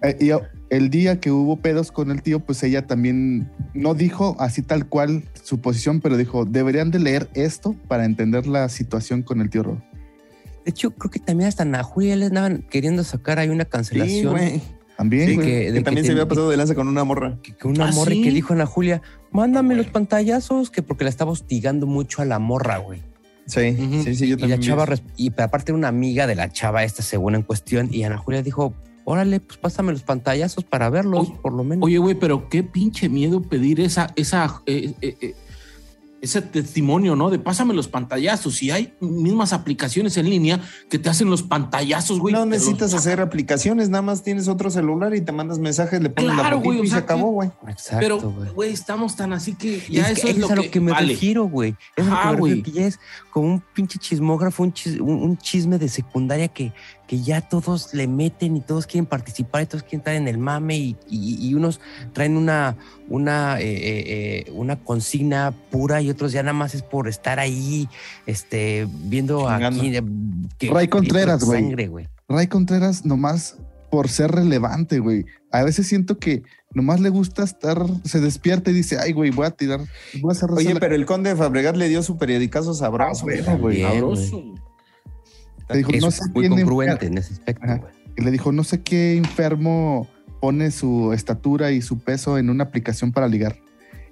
Eh, y el día que hubo pedos con el tío, pues ella también no dijo así tal cual su posición, pero dijo, deberían de leer esto para entender la situación con el tío Rob. De hecho, creo que también hasta Ana Julia le andaban queriendo sacar ahí una Sí, cancelación. güey. También, Sí, güey. que- también te- se había pasado de lanza con una morra. que, que una ¿Ah, morra y sí? que dijo Ana Julia, mándame los pantallazos, que porque la estaba hostigando mucho a la morra, güey. Sí, sí, sí, yo Y la también. chava, y aparte era una amiga de la chava esta según en cuestión, y Ana Julia dijo, órale, pues pásame los pantallazos para verlos, Oye, por lo menos. Oye, güey, pero qué pinche miedo pedir esa, esa, eh, eh, eh, ese testimonio, ¿no? De pásame los pantallazos. Y hay mismas aplicaciones en línea que te hacen los pantallazos, güey. no los necesitas hacer aplicaciones, nada más tienes otro celular y te mandas mensajes, le pones Claro, la güey, o y sea se acabó, güey. Exacto, Pero, güey. güey, estamos tan así que ya es eso que es lo a lo que, que me vale. refiero, güey. Es lo que me refiero, güey. que ya es como un pinche chismógrafo, un, chis- un- un chisme de secundaria que, que ya todos le meten y todos quieren participar y todos quieren estar en el mame y, y- y unos traen una, una, eh, eh, eh, una consigna pura y otros ya nada más es por estar ahí este, viendo aquí. eh, que- Ray Contreras, güey. sangre, güey. Ray Contreras nomás por ser relevante, güey. A veces siento que nomás le gusta estar, se despierta y dice, ay, güey, voy a tirar, voy a hacer Oye, la-". pero el conde de Fabregat le dio su periodicazo sabroso. Ah, güey. Sabroso. Le dijo, Es no sé muy quién congruente enfer- en ese aspecto, Ajá. güey. y le dijo, no sé qué enfermo pone su estatura y su peso en una aplicación para ligar.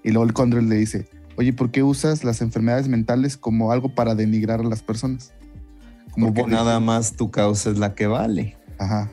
Y luego el Condrel le dice, oye, ¿por qué usas las enfermedades mentales como algo para denigrar a las personas? Como Porque nada más tu causa es la que vale. Ajá.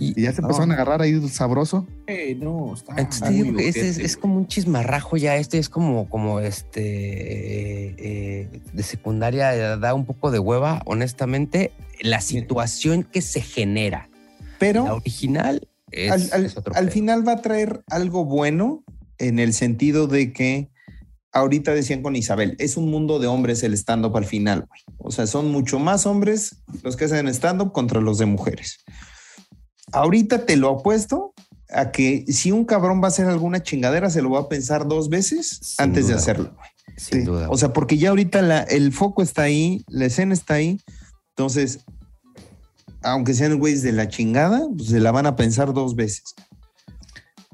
Y- Y ya se no. empezaron a agarrar ahí sabroso. Eh, no, está digo que es, como un chismarrajo ya, este es como, como este eh, eh, de secundaria, eh, da un poco de hueva, honestamente, la situación que se genera. La Pero original es, al, al- es otro al pedo. final va a traer algo bueno en el sentido de que ahorita decían con Isabel, es un mundo de hombres el stand-up al final, güey. O sea, son mucho más hombres los que hacen stand-up contra los de mujeres. Ahorita te lo apuesto a que si un cabrón va a hacer alguna chingadera, se lo va a pensar dos veces Sin antes de hacerlo. güey. Sin sí. duda. O sea, porque ya ahorita la- el foco está ahí, la escena está ahí. Entonces, aunque sean güeyes de la chingada, pues se la van a pensar dos veces.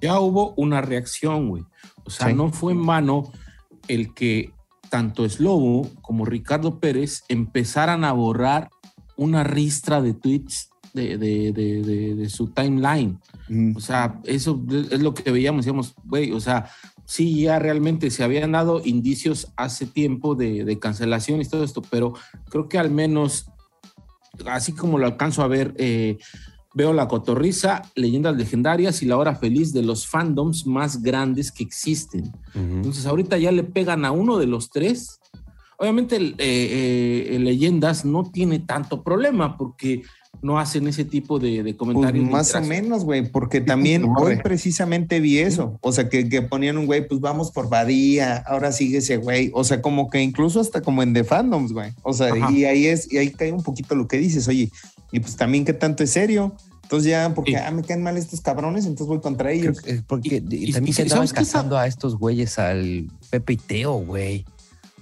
ya hubo una reacción, güey. O sea, Sí. no fue en vano el que tanto Slobo como Ricardo Pérez empezaran a borrar una ristra de tweets de, de- de- de- su timeline. Mm. O sea, eso es lo que veíamos, decíamos, güey, o sea, sí, ya realmente se habían dado indicios hace tiempo de, cancelación y todo esto, pero creo que al menos, así como lo alcanzo a ver, eh, veo la cotorriza, leyendas legendarias y la hora feliz de los fandoms más grandes que existen. Entonces, ahorita ya le pegan a uno de los tres. Obviamente, eh, eh, Leyendas no tiene tanto problema porque no hacen ese tipo de, de Pues comentarios. más o menos, güey, porque también hoy precisamente vi eso. O sea, que, que ponían un güey, pues vamos por Badía, ahora sigue ese güey. O sea, como que incluso hasta como en The Fandoms, güey. O sea, Ajá. y ahí es, y ahí cae un poquito lo que dices, oye, y pues también qué tanto es serio. Entonces ya, porque Sí. ah, me caen mal estos cabrones, entonces voy contra ellos. que- porque Y- también y se andaban ¿sabes qué está- cazando a estos güeyes al Pepe y Teo, güey.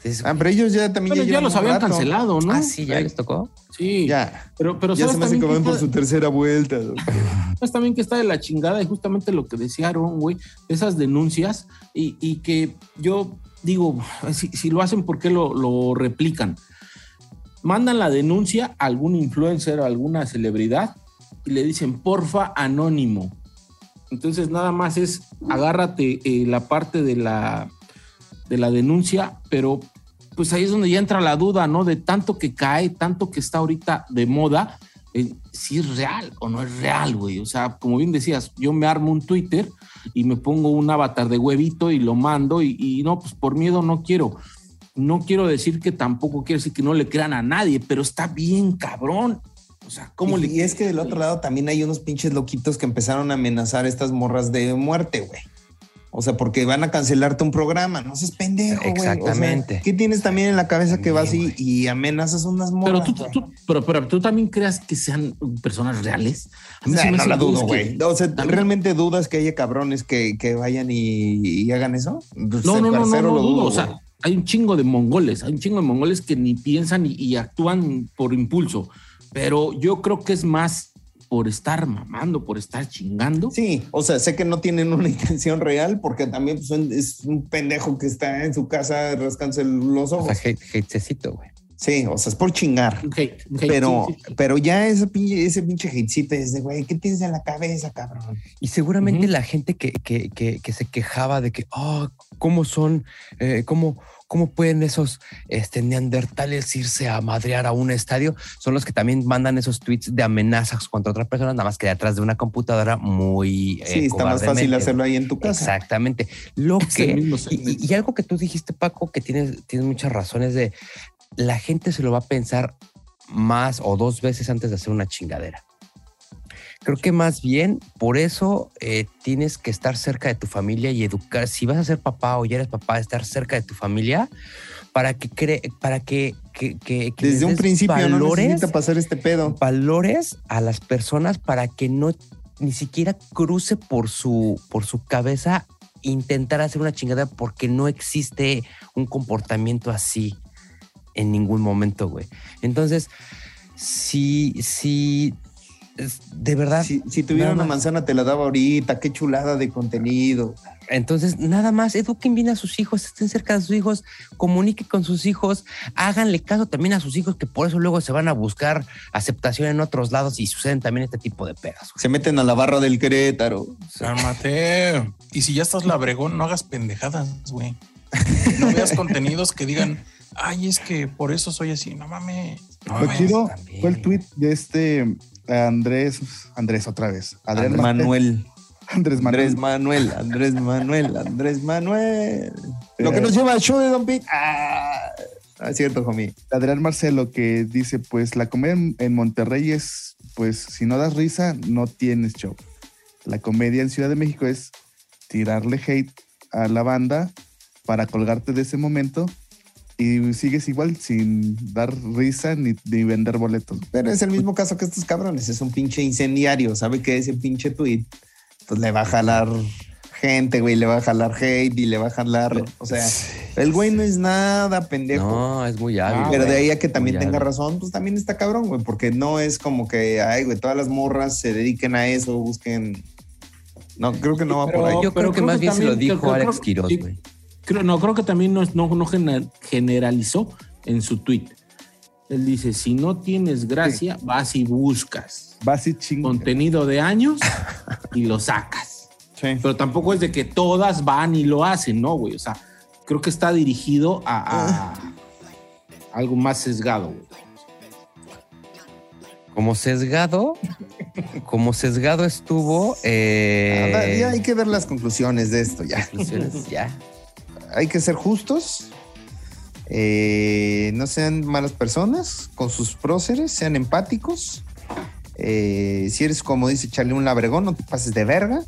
Entonces, Ah, pero ellos ya también ya los habían rato. cancelado, ¿no? ah, sí, ya les tocó. Sí, Ya, pero, pero ya ¿sabes se me hace que van por su tercera vuelta. sabes también que está de la chingada y justamente lo que decía Aaron, güey, esas denuncias y, y que yo digo, si, si lo hacen, ¿por qué lo, lo replican? Mandan la denuncia a algún influencer o alguna celebridad y le dicen, porfa, anónimo. Entonces nada más es agárrate eh, la parte de la, de la denuncia, pero pues ahí es donde ya entra la duda, ¿no? De tanto que cae, tanto que está ahorita de moda, eh, si es real o no es real, güey. O sea, como bien decías, yo me armo un Twitter y me pongo un avatar de huevito y lo mando y, y no, pues por miedo no quiero. No quiero decir que tampoco quiero decir que no le crean a nadie, pero está bien cabrón. O sea, ¿cómo y, le y es que del otro lado también hay unos pinches loquitos que empezaron a amenazar a estas morras de muerte, güey. O sea, porque van a cancelarte un programa. No seas pendejo, güey. O sea, Exactamente. ¿Qué tienes también en la cabeza que vas y, amenazas unas Pero morras? tú, güey? tú- pero, pero tú también creas que sean personas reales. A mí no la dudo, güey. O sea, ¿realmente dudas que haya cabrones que, que vayan y, y hagan eso? Pues, No, no, no, no, parcero no lo dudo. dudo, O sea, hay un chingo de mongoles, hay un chingo de mongoles que ni piensan y, y actúan por impulso. Pero yo creo que es más por estar mamando, por estar chingando. Sí, o sea, sé que no tienen una intención real porque también pues, es un pendejo que está en su casa rascándose los O ojos. sea, hate- hatecito, güey. Sí, o sea, es por chingar. Un hate, un hate, Pero, sí, sí, sí. pero ya ese pinche, ese pinche hatecito es de, güey, ¿qué tienes en la cabeza, cabrón? Y seguramente Ujú. la gente que, que, que, que se quejaba de que, oh, ¿cómo son? Eh, ¿cómo, ¿Cómo pueden esos este, neandertales irse a madrear a un estadio? Son los que también mandan esos tweets de amenazas contra otra persona, nada más que detrás de una computadora muy... eh, Sí, está más fácil hacerlo ahí en tu casa. Exactamente. Lo Es que... y- y algo que tú dijiste, Paco, que tienes, tienes muchas razones de la gente se lo va a pensar más o dos veces antes de hacer una chingadera. Creo que más bien por eso eh, tienes que estar cerca de tu familia y educar. Si vas a ser papá o ya eres papá, estar cerca de tu familia para que cree, para que, que, que- que les Desde un principio no valores, necesita pasar este pedo. valores a las personas para que no ni siquiera cruce por su, por su cabeza intentar hacer una chingada porque no existe un comportamiento así en ningún momento, güey. Entonces, si, si es- de verdad, Si, si tuviera una manzana, te la daba ahorita. Qué chulada de contenido. entonces nada más eduquen bien a sus hijos, estén cerca de sus hijos, comuniquen con sus hijos, háganle caso también a sus hijos, que por eso luego se van a buscar aceptación en otros lados y suceden también este tipo de pedas. Se meten a la barra del Querétaro. Cálmate. Y si ya estás labregón, no hagas pendejadas, güey. No veas contenidos que digan, ay, es que por eso soy así. No mames. No Lo mames. chido también. fue el tweet de este Andrés, Andrés otra vez. Andrés Manuel. Andrés Andrés Manuel. Manuel. Andrés Manuel. Andrés Manuel. Lo que Eh, nos lleva al show de Don Pete. Ah, ah, es cierto, homie. Adrián Marcelo que dice, pues la comedia en Monterrey es, pues si no das risa, no tienes show. La comedia en Ciudad de México es tirarle hate a la banda para colgarte de ese momento y sigues igual sin dar risa ni, ni vender boletos. Pero es el mismo caso que estos cabrones. Es un pinche incendiario. Sabe que ese pinche tweet, pues le va a jalar gente, güey. Le va a jalar hate y le va a jalar. O sea, el güey no es nada pendejo. No, es muy hábil. Pero de ahí a que también tenga hábil. razón, pues también está cabrón, güey, porque no es como que, ay, güey, todas las morras se dediquen a eso, busquen. No, creo que no va Pero- por ahí. Yo creo que creo más que bien se lo dijo creo- Alex Quiroz, güey. Creo, no, creo que también no, no, no gener- generalizó en su tweet. Él dice, si no tienes gracia, vas y buscas Vas y chingas. contenido de años y lo sacas. Sí. Pero tampoco es de que todas van y lo hacen, ¿no, güey? O sea, creo que está dirigido a, a algo más sesgado, güey. Como sesgado, como sesgado estuvo. eh, ya hay que ver las conclusiones de esto, ya. conclusiones, ya. Hay que ser justos. eh, no sean malas personas con sus próceres, sean empáticos. eh, si eres, como dice Charlie, un labregón, no te pases de verga.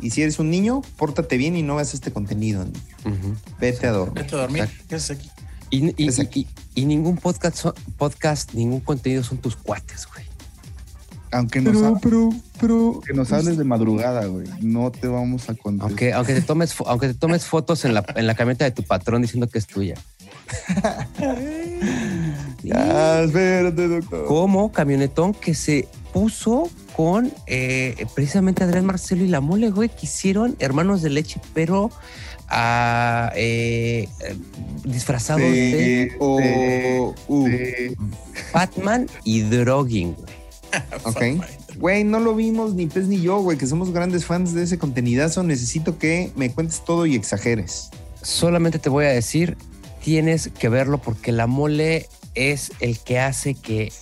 Y si eres un niño, pórtate bien y no veas este contenido. niño. Vete a dormir. Vete a dormir. ¿Qué haces aquí? Y, y- Es aquí. y- y ningún podcast, podcast, ningún contenido son tus cuates, güey. Aunque nos, ha- pero, pero. que nos hables de madrugada, güey. No te vamos a contar. Aunque, aunque, te tomes, aunque te tomes fotos en la, en la camioneta de tu patrón diciendo que es tuya. Ya, espérate, doctor. Como camionetón que se puso con eh, precisamente Adrián Marcelo y la mole, güey, que hicieron hermanos de leche, pero ah, eh, eh, disfrazados de De, o, de-. Eh, Batman y Drogging, güey. Ok. Güey, no lo vimos ni Pez ni yo, güey, que somos grandes fans de ese contenidazo. Necesito que me cuentes todo y exageres. Solamente te voy a decir, tienes que verlo porque la mole es el que hace que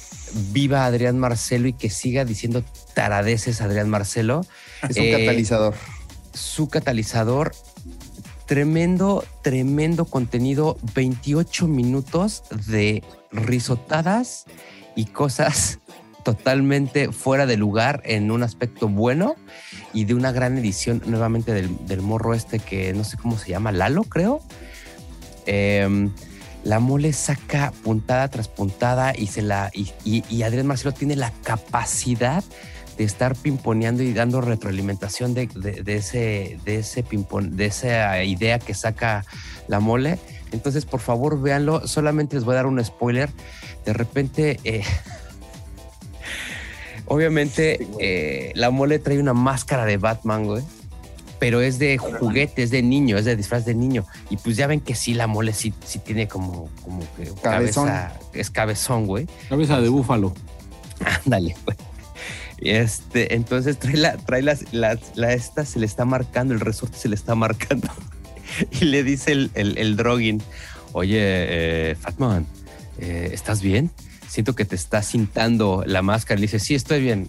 viva Adrián Marcelo y que siga diciendo taradeces Adrián Marcelo. Es un Eh, catalizador. Su catalizador, tremendo, tremendo contenido, 28 minutos de risotadas y cosas totalmente fuera de lugar en un aspecto bueno y de una gran edición nuevamente del, del morro este que no sé cómo se llama, Lalo creo. Em, la mole saca puntada tras puntada y se la y, y- Adrián Marcelo tiene la capacidad de estar pimponeando y dando retroalimentación de, de- de ese de ese pimpon- de esa idea que saca la mole. Entonces, por favor, véanlo. Solamente les voy a dar un spoiler. De repente, eh, obviamente, eh, la mole trae una máscara de Batman, güey. Pero es de juguete, es de niño, es de disfraz de niño. Y pues ya ven que sí, la mole sí, sí tiene como, como que Cabezón. cabeza, es cabezón, güey. Cabeza de búfalo. Ándale, güey. Y Este, entonces trae la, trae las, las- la esta se le está marcando, el resorte se le está marcando. Y le dice el, el, el Drogin, oye, eh, Fatman, eh, ¿estás bien? Siento que te está cintando la máscara. Le dice, sí, estoy bien.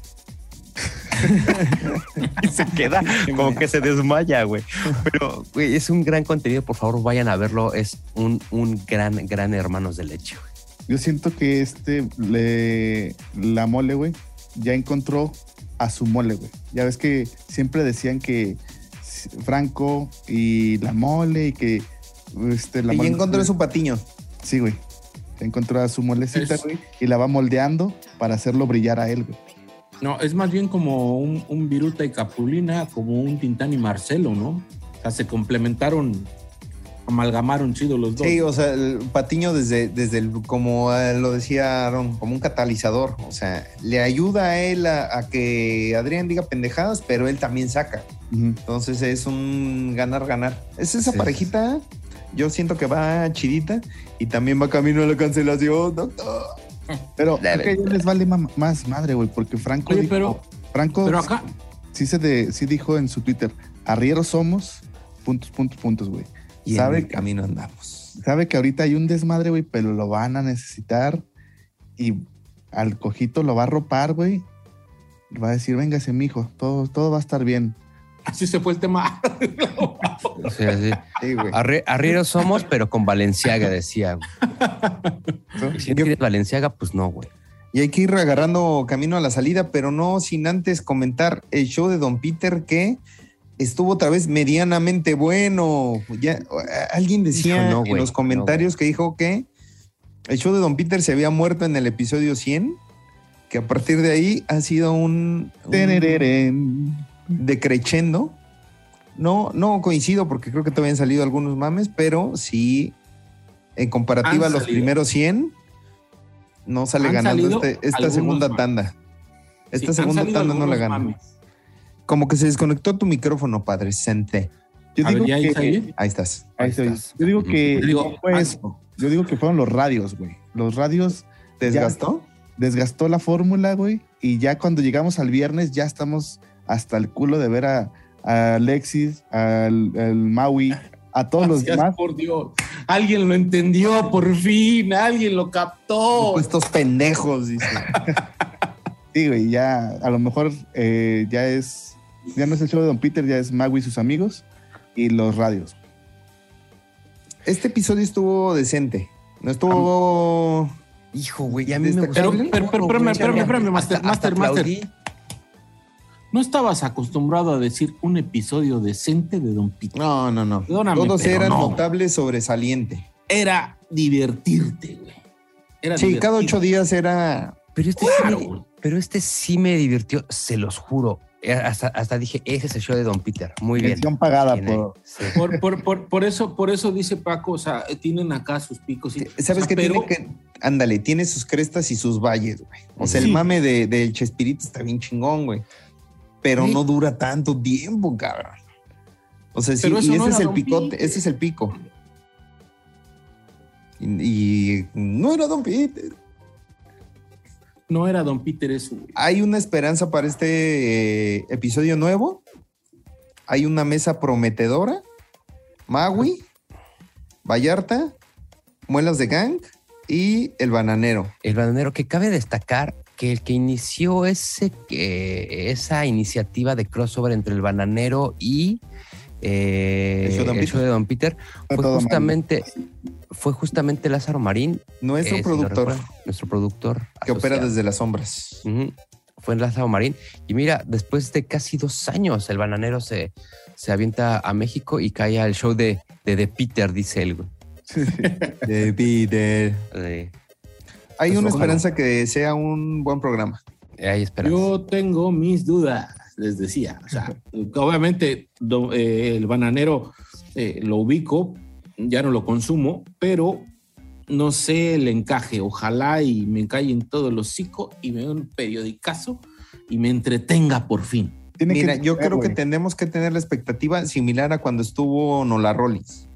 y se queda como que se desmaya, güey. Pero, güey, es un gran contenido. Por favor, vayan a verlo. Es un, un gran, gran hermanos de leche, güey. Yo siento que este, le, la mole, güey, ya encontró a su mole, güey. Ya ves que siempre decían que Franco y la mole y que este, la Y mole- encontró su patiño. Sí, güey. Encontró a su molecita, güey, y la va moldeando para hacerlo brillar a él, güey. No, es más bien como un, un Viruta y Capulina, como un Tintán y Marcelo, ¿no? O sea, se complementaron, amalgamaron chido los dos. Sí, o sea, el patiño desde, desde el, como eh, lo decía Aaron, como un catalizador. O sea, le ayuda a él a, a que Adrián diga pendejadas, pero él también saca. Entonces es un ganar-ganar. Es esa Sí. parejita, yo siento que va chidita y también va camino a la cancelación, doctor. Pero creo que a ellos les vale ma- más madre, güey, porque Franco Oye, dijo- pero- Franco Pero acá, sí, se de, sí dijo en su Twitter, arrieros somos, puntos, puntos, puntos, güey. Y Sabe en el que- camino andamos. Sabe que ahorita hay un desmadre, güey, pero lo van a necesitar y al cojito lo va a ropar, güey. Va a decir, véngase, mijo, todo, todo va a estar bien. Así se fue el tema. Sí. Sí, güey. Arri- arrieros somos, pero con Valenciaga, decía. Y si no Valenciaga, pues no, güey. Y hay que ir agarrando camino a la salida, pero no sin antes comentar el show de Don Peter que estuvo otra vez medianamente bueno. Ya, alguien decía no, en los comentarios que dijo que el show de Don Peter se había muerto en el episodio 100, que a partir de ahí ha sido un, un Terereren. decrechendo. No, no coincido porque creo que todavía han salido algunos mames, pero sí, en comparativa a los salido. primeros 100, no sale Han ganando este- esta segunda mames. tanda. Esta Sí, segunda tanda no la gana. mames. Como que se desconectó tu micrófono, padre Sente. Yo A digo ver, ¿ya ahí que? Ahí estás. Ahí estoy. Yo digo que Yo digo, eso. Yo digo que fueron los radios, güey. Los radios ¿Te desgastó? desgastó la fórmula, güey. Y ya cuando llegamos al viernes, ya estamos hasta el culo de ver a, a Alexis, al, al Maui, a todos los demás. por Dios. Alguien lo entendió, por fin, alguien lo captó. Estos pendejos, dice. Sí, güey, ya a lo mejor eh, ya es, ya no es el show de Don Peter, ya es Maui y sus amigos y los radios. Este episodio estuvo decente. No estuvo. Hijo, güey, a mí me. Pero- pero- espérame, espérame, Master, Master. ¿No estabas acostumbrado a decir un episodio decente de Don Peter? No, no, no. Perdóname, Todos eran no. notable, sobresaliente. Era divertirte, güey. Era Sí, cada ocho días era. Pero este, Claro, sí, güey. pero este sí me divirtió, se los juro. Eh, Hasta, hasta dije, ese es el show de Don Peter. Muy bien. Mención pagada por. Sí. Por, por, por, por eso, por eso dice Paco, o sea, eh, tienen acá sus picos. y- ¿Sabes o sea, qué pero, tiene que.? Ándale, tiene sus crestas y sus valles, güey. O sea, Sí. el mame de- del Chespirito está bien chingón, güey. Pero Sí. no dura tanto tiempo, cabrón. O sea, sí, y ese no es era el Don picote, Peter. ese es el pico. Y, y no era Don Peter. No era Don Peter eso, güey. Hay una esperanza para este eh, episodio nuevo. Hay una mesa prometedora. Maui, Vallarta, Muelas de Gang y el bananero. El bananero, que cabe destacar que el que inició ese, esa iniciativa de crossover entre el bananero y eh, El show de Don el show de Don Peter Fue fue todo mal. justamente, fue justamente Lázaro Marín, Nuestro eh, si productor nuestro productor que opera desde las sombras. Fue en Lázaro Marín. Y mira, después de casi dos años, el bananero se, se avienta a México y cae al show de, de, The Peter, dice él. De Peter. De- Hay Pues una ojalá. esperanza que sea un buen programa. hay esperanza. Yo tengo mis dudas, les decía. O sea, obviamente do- eh, el bananero eh, lo ubico, ya no lo consumo, pero no sé el encaje. Ojalá y me calle en todo el hocico y me dé un periodicazo y me entretenga por fin. Tiene Mira, que yo creo que tenemos que tener la expectativa similar a cuando estuvo Nola Rollins.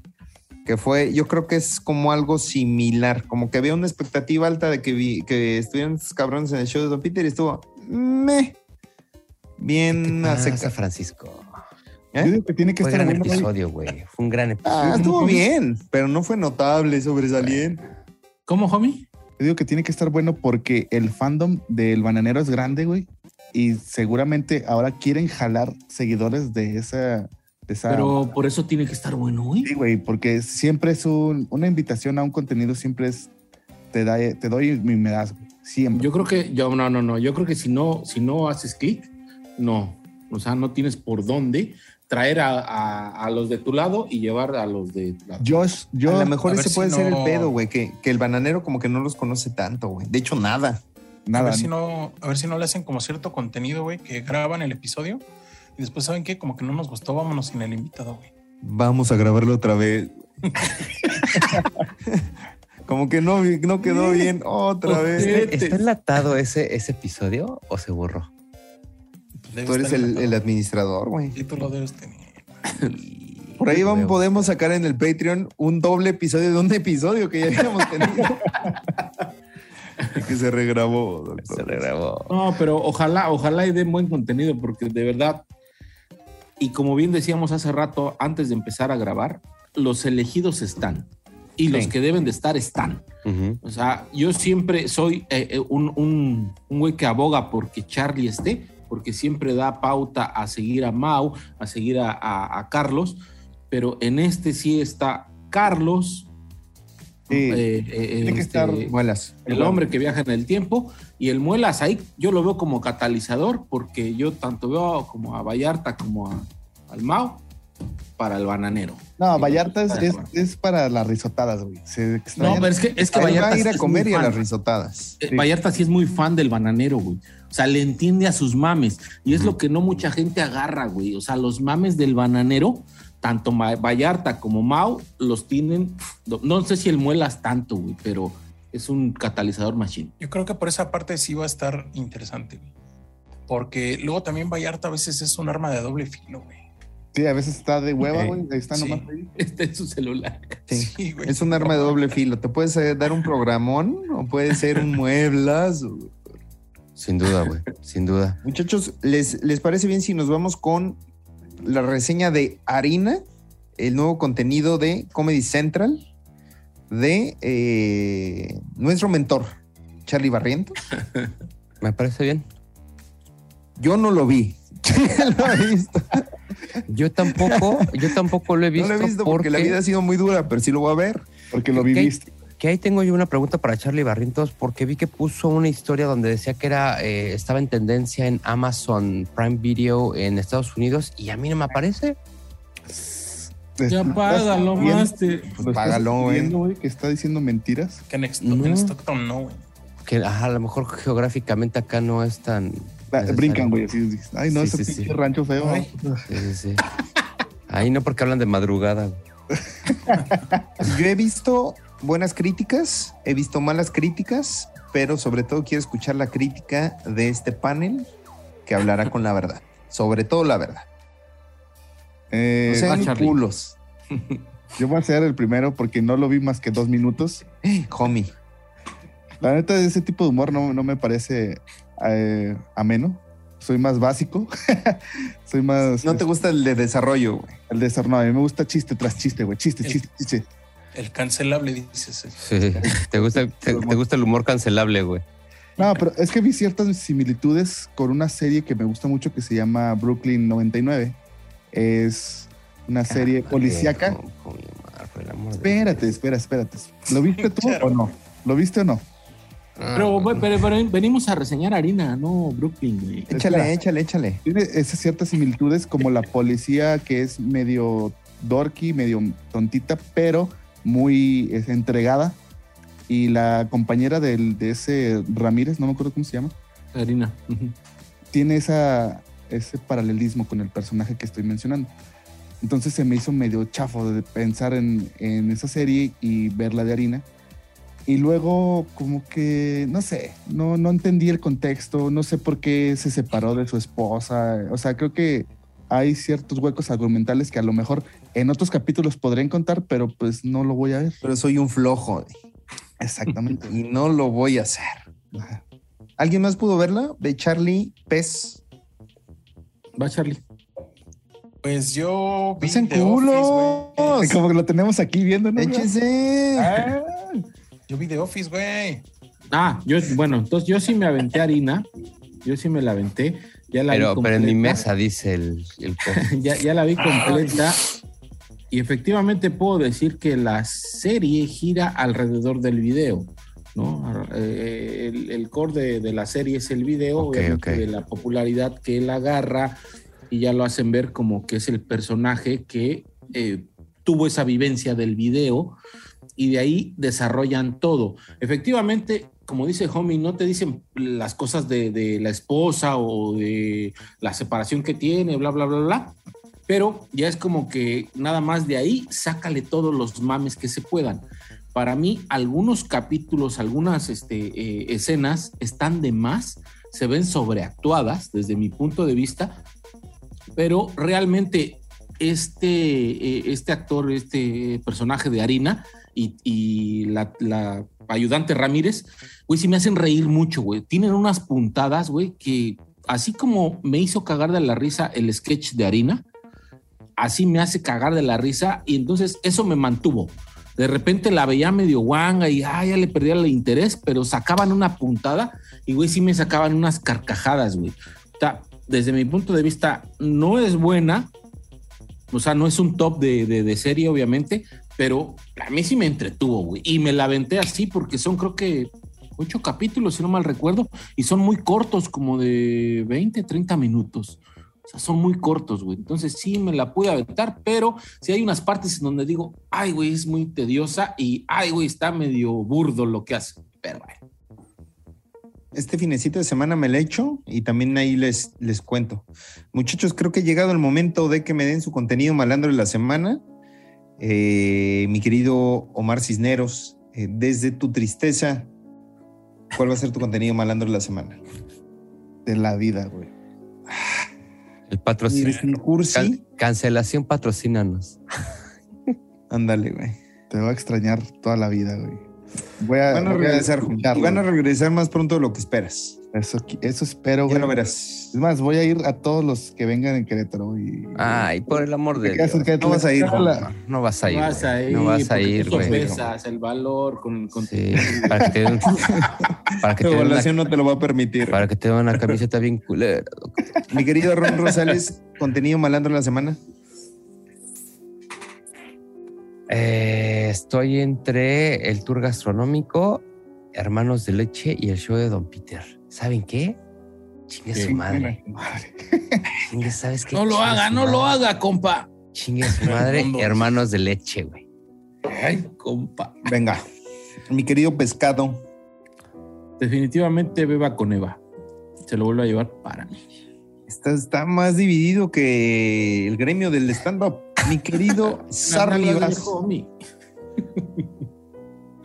Que fue, yo creo que es como algo similar, como que había una expectativa alta de que, vi- que estuvieran estos cabrones en el show de Don Peter y estuvo meh, bien ¿Qué a seca. Francisco? ¿Eh? Yo digo que tiene que Fue estar gran bueno, güey. episodio, güey. Fue un gran episodio. Ah, estuvo bien, pero no fue notable, sobresaliente. ¿Cómo, homie? Yo digo que tiene que estar bueno porque el fandom del bananero es grande, güey. Y seguramente ahora quieren jalar seguidores de esa. De esa Pero por eso tiene que estar bueno, güey. Sí, güey, porque siempre es un- una invitación a un contenido, siempre es. Te, da, te doy y me das, güey. Siempre. Yo creo que, yo, no, no, no, yo creo que si no, si no haces clic, no. O sea, no tienes por dónde traer a, a- a los de tu lado y llevar a los de tu lado. Josh, yo. a lo mejor a ese si puede ser no- el pedo, güey, que, que el bananero como que no los conoce tanto, güey. De hecho, nada. A Nada. ver si no, a ver si no le hacen como cierto contenido, güey, que graban el episodio y después saben que como que no nos gustó, vámonos sin el invitado, güey. Vamos a grabarlo otra vez. como que no, no quedó bien otra vez. ¿Está enlatado ese, ese episodio o se borró? Tú eres el, administrador, güey. Sí, tú lo debes tener. Por ahí vamos, podemos sacar en el Patreon un doble episodio de un episodio que ya habíamos tenido. y que se regrabó, doctor. Se regrabó. No, pero ojalá, ojalá y den buen contenido, porque de verdad, y como bien decíamos hace rato, antes de empezar a grabar, los elegidos están. Y los que deben de estar están. O sea, yo siempre soy eh, eh, un, un, un güey que aboga porque Charlie esté, porque siempre da pauta a seguir a Mau, a seguir a, a- a Carlos, pero en este sí está Carlos, Sí. eh, eh, Tiene que este, estar- el hombre que viaja en el tiempo, y el Muelas ahí yo lo veo como catalizador, porque yo tanto veo como a Vallarta como a, al Mau para el bananero. No, Vallarta es, Para es, para las risotadas, güey. Se No, pero es que, es que Ahí va Vallarta a ir a comer y a las risotadas. Eh, Sí. Vallarta sí es muy fan del bananero, güey. O sea, le entiende a sus mames. Y es lo que no mucha gente agarra, güey. O sea, los mames del bananero, tanto Vallarta como Mau, los tienen. No sé si el muelas tanto, güey, pero es un catalizador machine. Yo creo que por esa parte sí va a estar interesante, güey. Porque luego también Vallarta a veces es un arma de doble filo, güey. Sí, a veces está de hueva, Ok. güey. Ahí está Sí. nomás ahí. Este es su celular. Sí. Sí, güey. Es un arma de doble filo. Te puedes eh, dar un programón o puede ser un mueblazo. Sin duda, güey. Sin duda. Muchachos, ¿les, ¿les parece bien si nos vamos con la reseña de Harina, el nuevo contenido de Comedy Central de eh, nuestro mentor, Charlie Barrientos? Me parece bien. Yo no lo vi. lo he visto. Yo tampoco, yo tampoco lo he No visto, lo he visto porque, la vida ha sido muy dura, pero sí lo voy a ver. Porque lo viviste. Que ahí tengo yo una pregunta para Charlie Barrientos, porque vi que puso una historia donde decía que era eh, estaba en tendencia en Amazon Prime Video en Estados Unidos y a mí no me aparece. Ya Lo págalo, Master. lo estás Págalo, güey. que está diciendo mentiras. Que en, Ex- No. en Stockton no, güey. Que ajá, a lo mejor geográficamente acá no es tan. Ah. Brincan, güey. así, así. Ay, no, Sí, ese sí, pinche sí. rancho feo. Ay. Sí, sí, sí. Ahí no porque hablan de madrugada. güey. Yo he visto buenas críticas, he visto malas críticas, pero sobre todo quiero escuchar la crítica de este panel que hablará con la verdad. Sobre todo la verdad. Eh, No sean Charlie. culos. yo voy a ser el primero porque no lo vi más que dos minutos. Eh, homie. La neta, ese tipo de humor no, no me parece eh, ameno. Soy más básico. Soy más. No te gusta el de desarrollo, güey. El de no, a mí me gusta chiste tras chiste, güey. Chiste, El- chiste, chiste. El cancelable, dices. Sí. ¿Te, gusta, te, te gusta el humor cancelable, güey. No, pero es que vi ciertas similitudes con una serie que me gusta mucho que se llama Brooklyn 99. Es una serie policíaca. Con- amor Espérate, espera, espérate. ¿Lo viste tú o no? ¿Lo viste o no? Ah, Pero, güey, pero, pero venimos a reseñar harina, no Brooklyn, güey. Échale, Espera. échale, échale. Tiene esas ciertas similitudes como la policía que es medio dorky, medio tontita, pero muy es, entregada. Y la compañera del- de ese Ramírez, no me acuerdo cómo se llama, Harina. tiene esa, ese paralelismo con el personaje que estoy mencionando. Entonces se me hizo medio chafo de pensar en, en esa serie y verla de harina. Y luego como que, no sé, no, no entendí el contexto, no sé por qué se separó de su esposa. O sea, creo que hay ciertos huecos argumentales que a lo mejor en otros capítulos podré contar, pero pues no lo voy a ver. Pero soy un flojo Exactamente. y no lo voy a hacer. ¿Alguien más pudo verla? De Charlie Pez. Va, Charlie. Pues yo vi ¡Hacen The Office, güey. Como que lo tenemos aquí viendo, ¿no? Échense. Ah, yo vi The Office, güey. Ah, yo, bueno, entonces yo sí me aventé harina. Yo sí me la aventé. Ya la vi Pero, pero en mi mesa dice el, el ya, ya la vi completa. Y efectivamente puedo decir que la serie gira alrededor del video. ¿No? Eh, el, el core de, de la serie es el video, de la popularidad que él agarra y ya lo hacen ver como que es el personaje que eh, tuvo esa vivencia del video y de ahí desarrollan todo. Efectivamente, como dice Homie, no te dicen las cosas de, de la esposa o de la separación que tiene, bla, bla, bla, bla, pero ya es como que nada más de ahí, sácale todos los mames que se puedan. Para mí, algunos capítulos, algunas este, eh, escenas están de más, se ven sobreactuadas desde mi punto de vista, pero realmente este, eh, este actor, este personaje de Harina y, la, la ayudante Ramírez, güey, sí me hacen reír mucho, güey. Tienen unas puntadas, güey, que así como me hizo cagar de la risa el sketch de Harina, así me hace cagar de la risa y entonces eso me mantuvo. De repente la veía medio guanga y ah, ya le perdía el interés, pero sacaban una puntada y güey, sí me sacaban unas carcajadas, güey. O sea, desde mi punto de vista, no es buena, o sea, no es un top de, de, serie, obviamente, pero a mí sí me entretuvo, güey. Y me la aventé así porque son, creo que, ocho capítulos, si no mal recuerdo, y son muy cortos, como de 20, 30 minutos. O sea, son muy cortos, güey. Entonces sí me la pude aventar, pero sí hay unas partes en donde digo, ay, güey, es muy tediosa y, ay, güey, está medio burdo lo que hace. Pero, güey. Este finecito de semana me la echo y también ahí les, les cuento. Muchachos, creo que ha llegado el momento de que me den su contenido malandro de la semana. Eh, mi querido Omar Cisneros, eh, desde tu tristeza, ¿cuál va a ser tu contenido malandro de la semana? De la vida, güey. El patrocinio. Can- cancelación, patrocínanos. Ándale, güey. Te voy a extrañar toda la vida, güey. Voy a, Van a voy a regresar, y van a regresar más pronto de lo que esperas. Eso, eso espero, Ya güey. lo verás. Es más, voy a ir a todos los que vengan en Querétaro y. Ay, por el amor de Dios. No vas a ir, La-. No vas a ir. vas a güey. ir, No vas a ir, güey. sopesas el valor con, con Sí, para que te den, para que Tu una, evaluación no te lo va a permitir. para que te den una camiseta bien culera. Mi querido Ron Rosales, contenido malandro de la semana. Eh, estoy entre el tour gastronómico, Hermanos de Leche y el show de Don Peter. ¿Saben qué? Chingue su madre. Madre. Chingue, ¿sabes qué? No lo Chingue haga, su no lo madre. haga, compa. Chingue su madre. Hermanos de Leche, güey. Ay, compa. Venga, mi querido pescado. Definitivamente beba con Eva. Se lo vuelvo a llevar para mí. Está, está más dividido que el gremio del stand-up. Mi querido Sarli.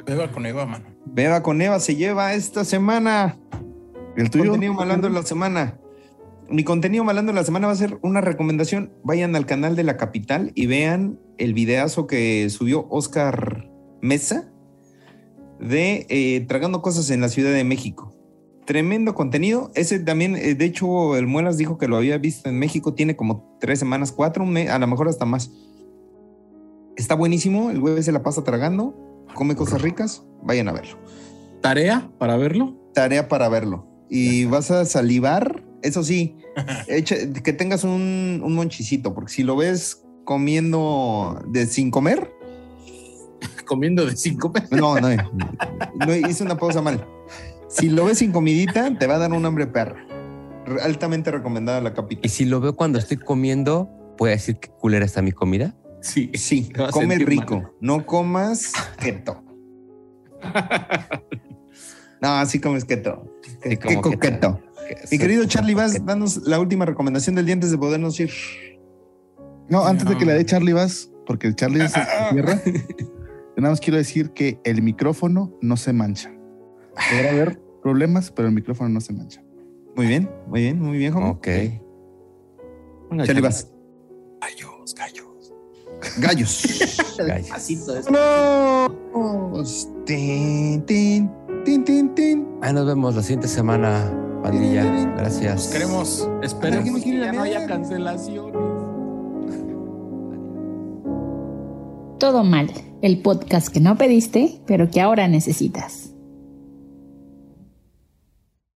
Beba con Eva, mano. Beba con Eva se lleva esta semana. ¿El tuyo? Contenido malandro de la semana. Mi contenido malandro de la semana va a ser una recomendación. Vayan al canal de la capital y vean el videazo que subió Oscar Mesa de eh, Tragando Cosas en la Ciudad de México. Tremendo contenido. Ese también, eh, de hecho, el Muelas dijo que lo había visto en México. Tiene como tres semanas, cuatro, un mes, a lo mejor hasta más. Está buenísimo. El güey se la pasa tragando, come cosas ricas. Vayan a verlo. Tarea para verlo. Tarea para verlo. Y vas a salivar. Eso sí, que tengas un, un monchicito, porque si lo ves comiendo de sin comer, Comiendo de cinco pesos. no, no, no hice una pausa mal. Si lo ves sin comidita, te va a dar un hambre perra. Altamente recomendada la Y capital. si lo veo cuando estoy comiendo, ¿puedo decir que culera está mi comida? Sí. Sí, come rico, mal. no comas keto. No, sí comes keto. Qué, Sí, como keto. coqueto. Que Mi querido Charlie, vas, danos la última recomendación del día antes de podernos ir. No, antes de que la dé Charlie vas, porque Charlie se cierra. Nada más quiero decir que el micrófono no se mancha. Podrá haber problemas, pero el micrófono no se mancha. Muy bien, muy bien, muy bien, joven. Ok. Venga, Charlie, vas. Gallos, gallos. Gallos. Gallos. Pasito, eso. No. Tin, tin, tin, tin, tin. Ahí nos vemos la siguiente semana, pandilla. Gracias. Queremos. Esperemos ¿Alguien me que ya no haya cancelaciones. Todo mal, el podcast que no pediste, pero que ahora necesitas.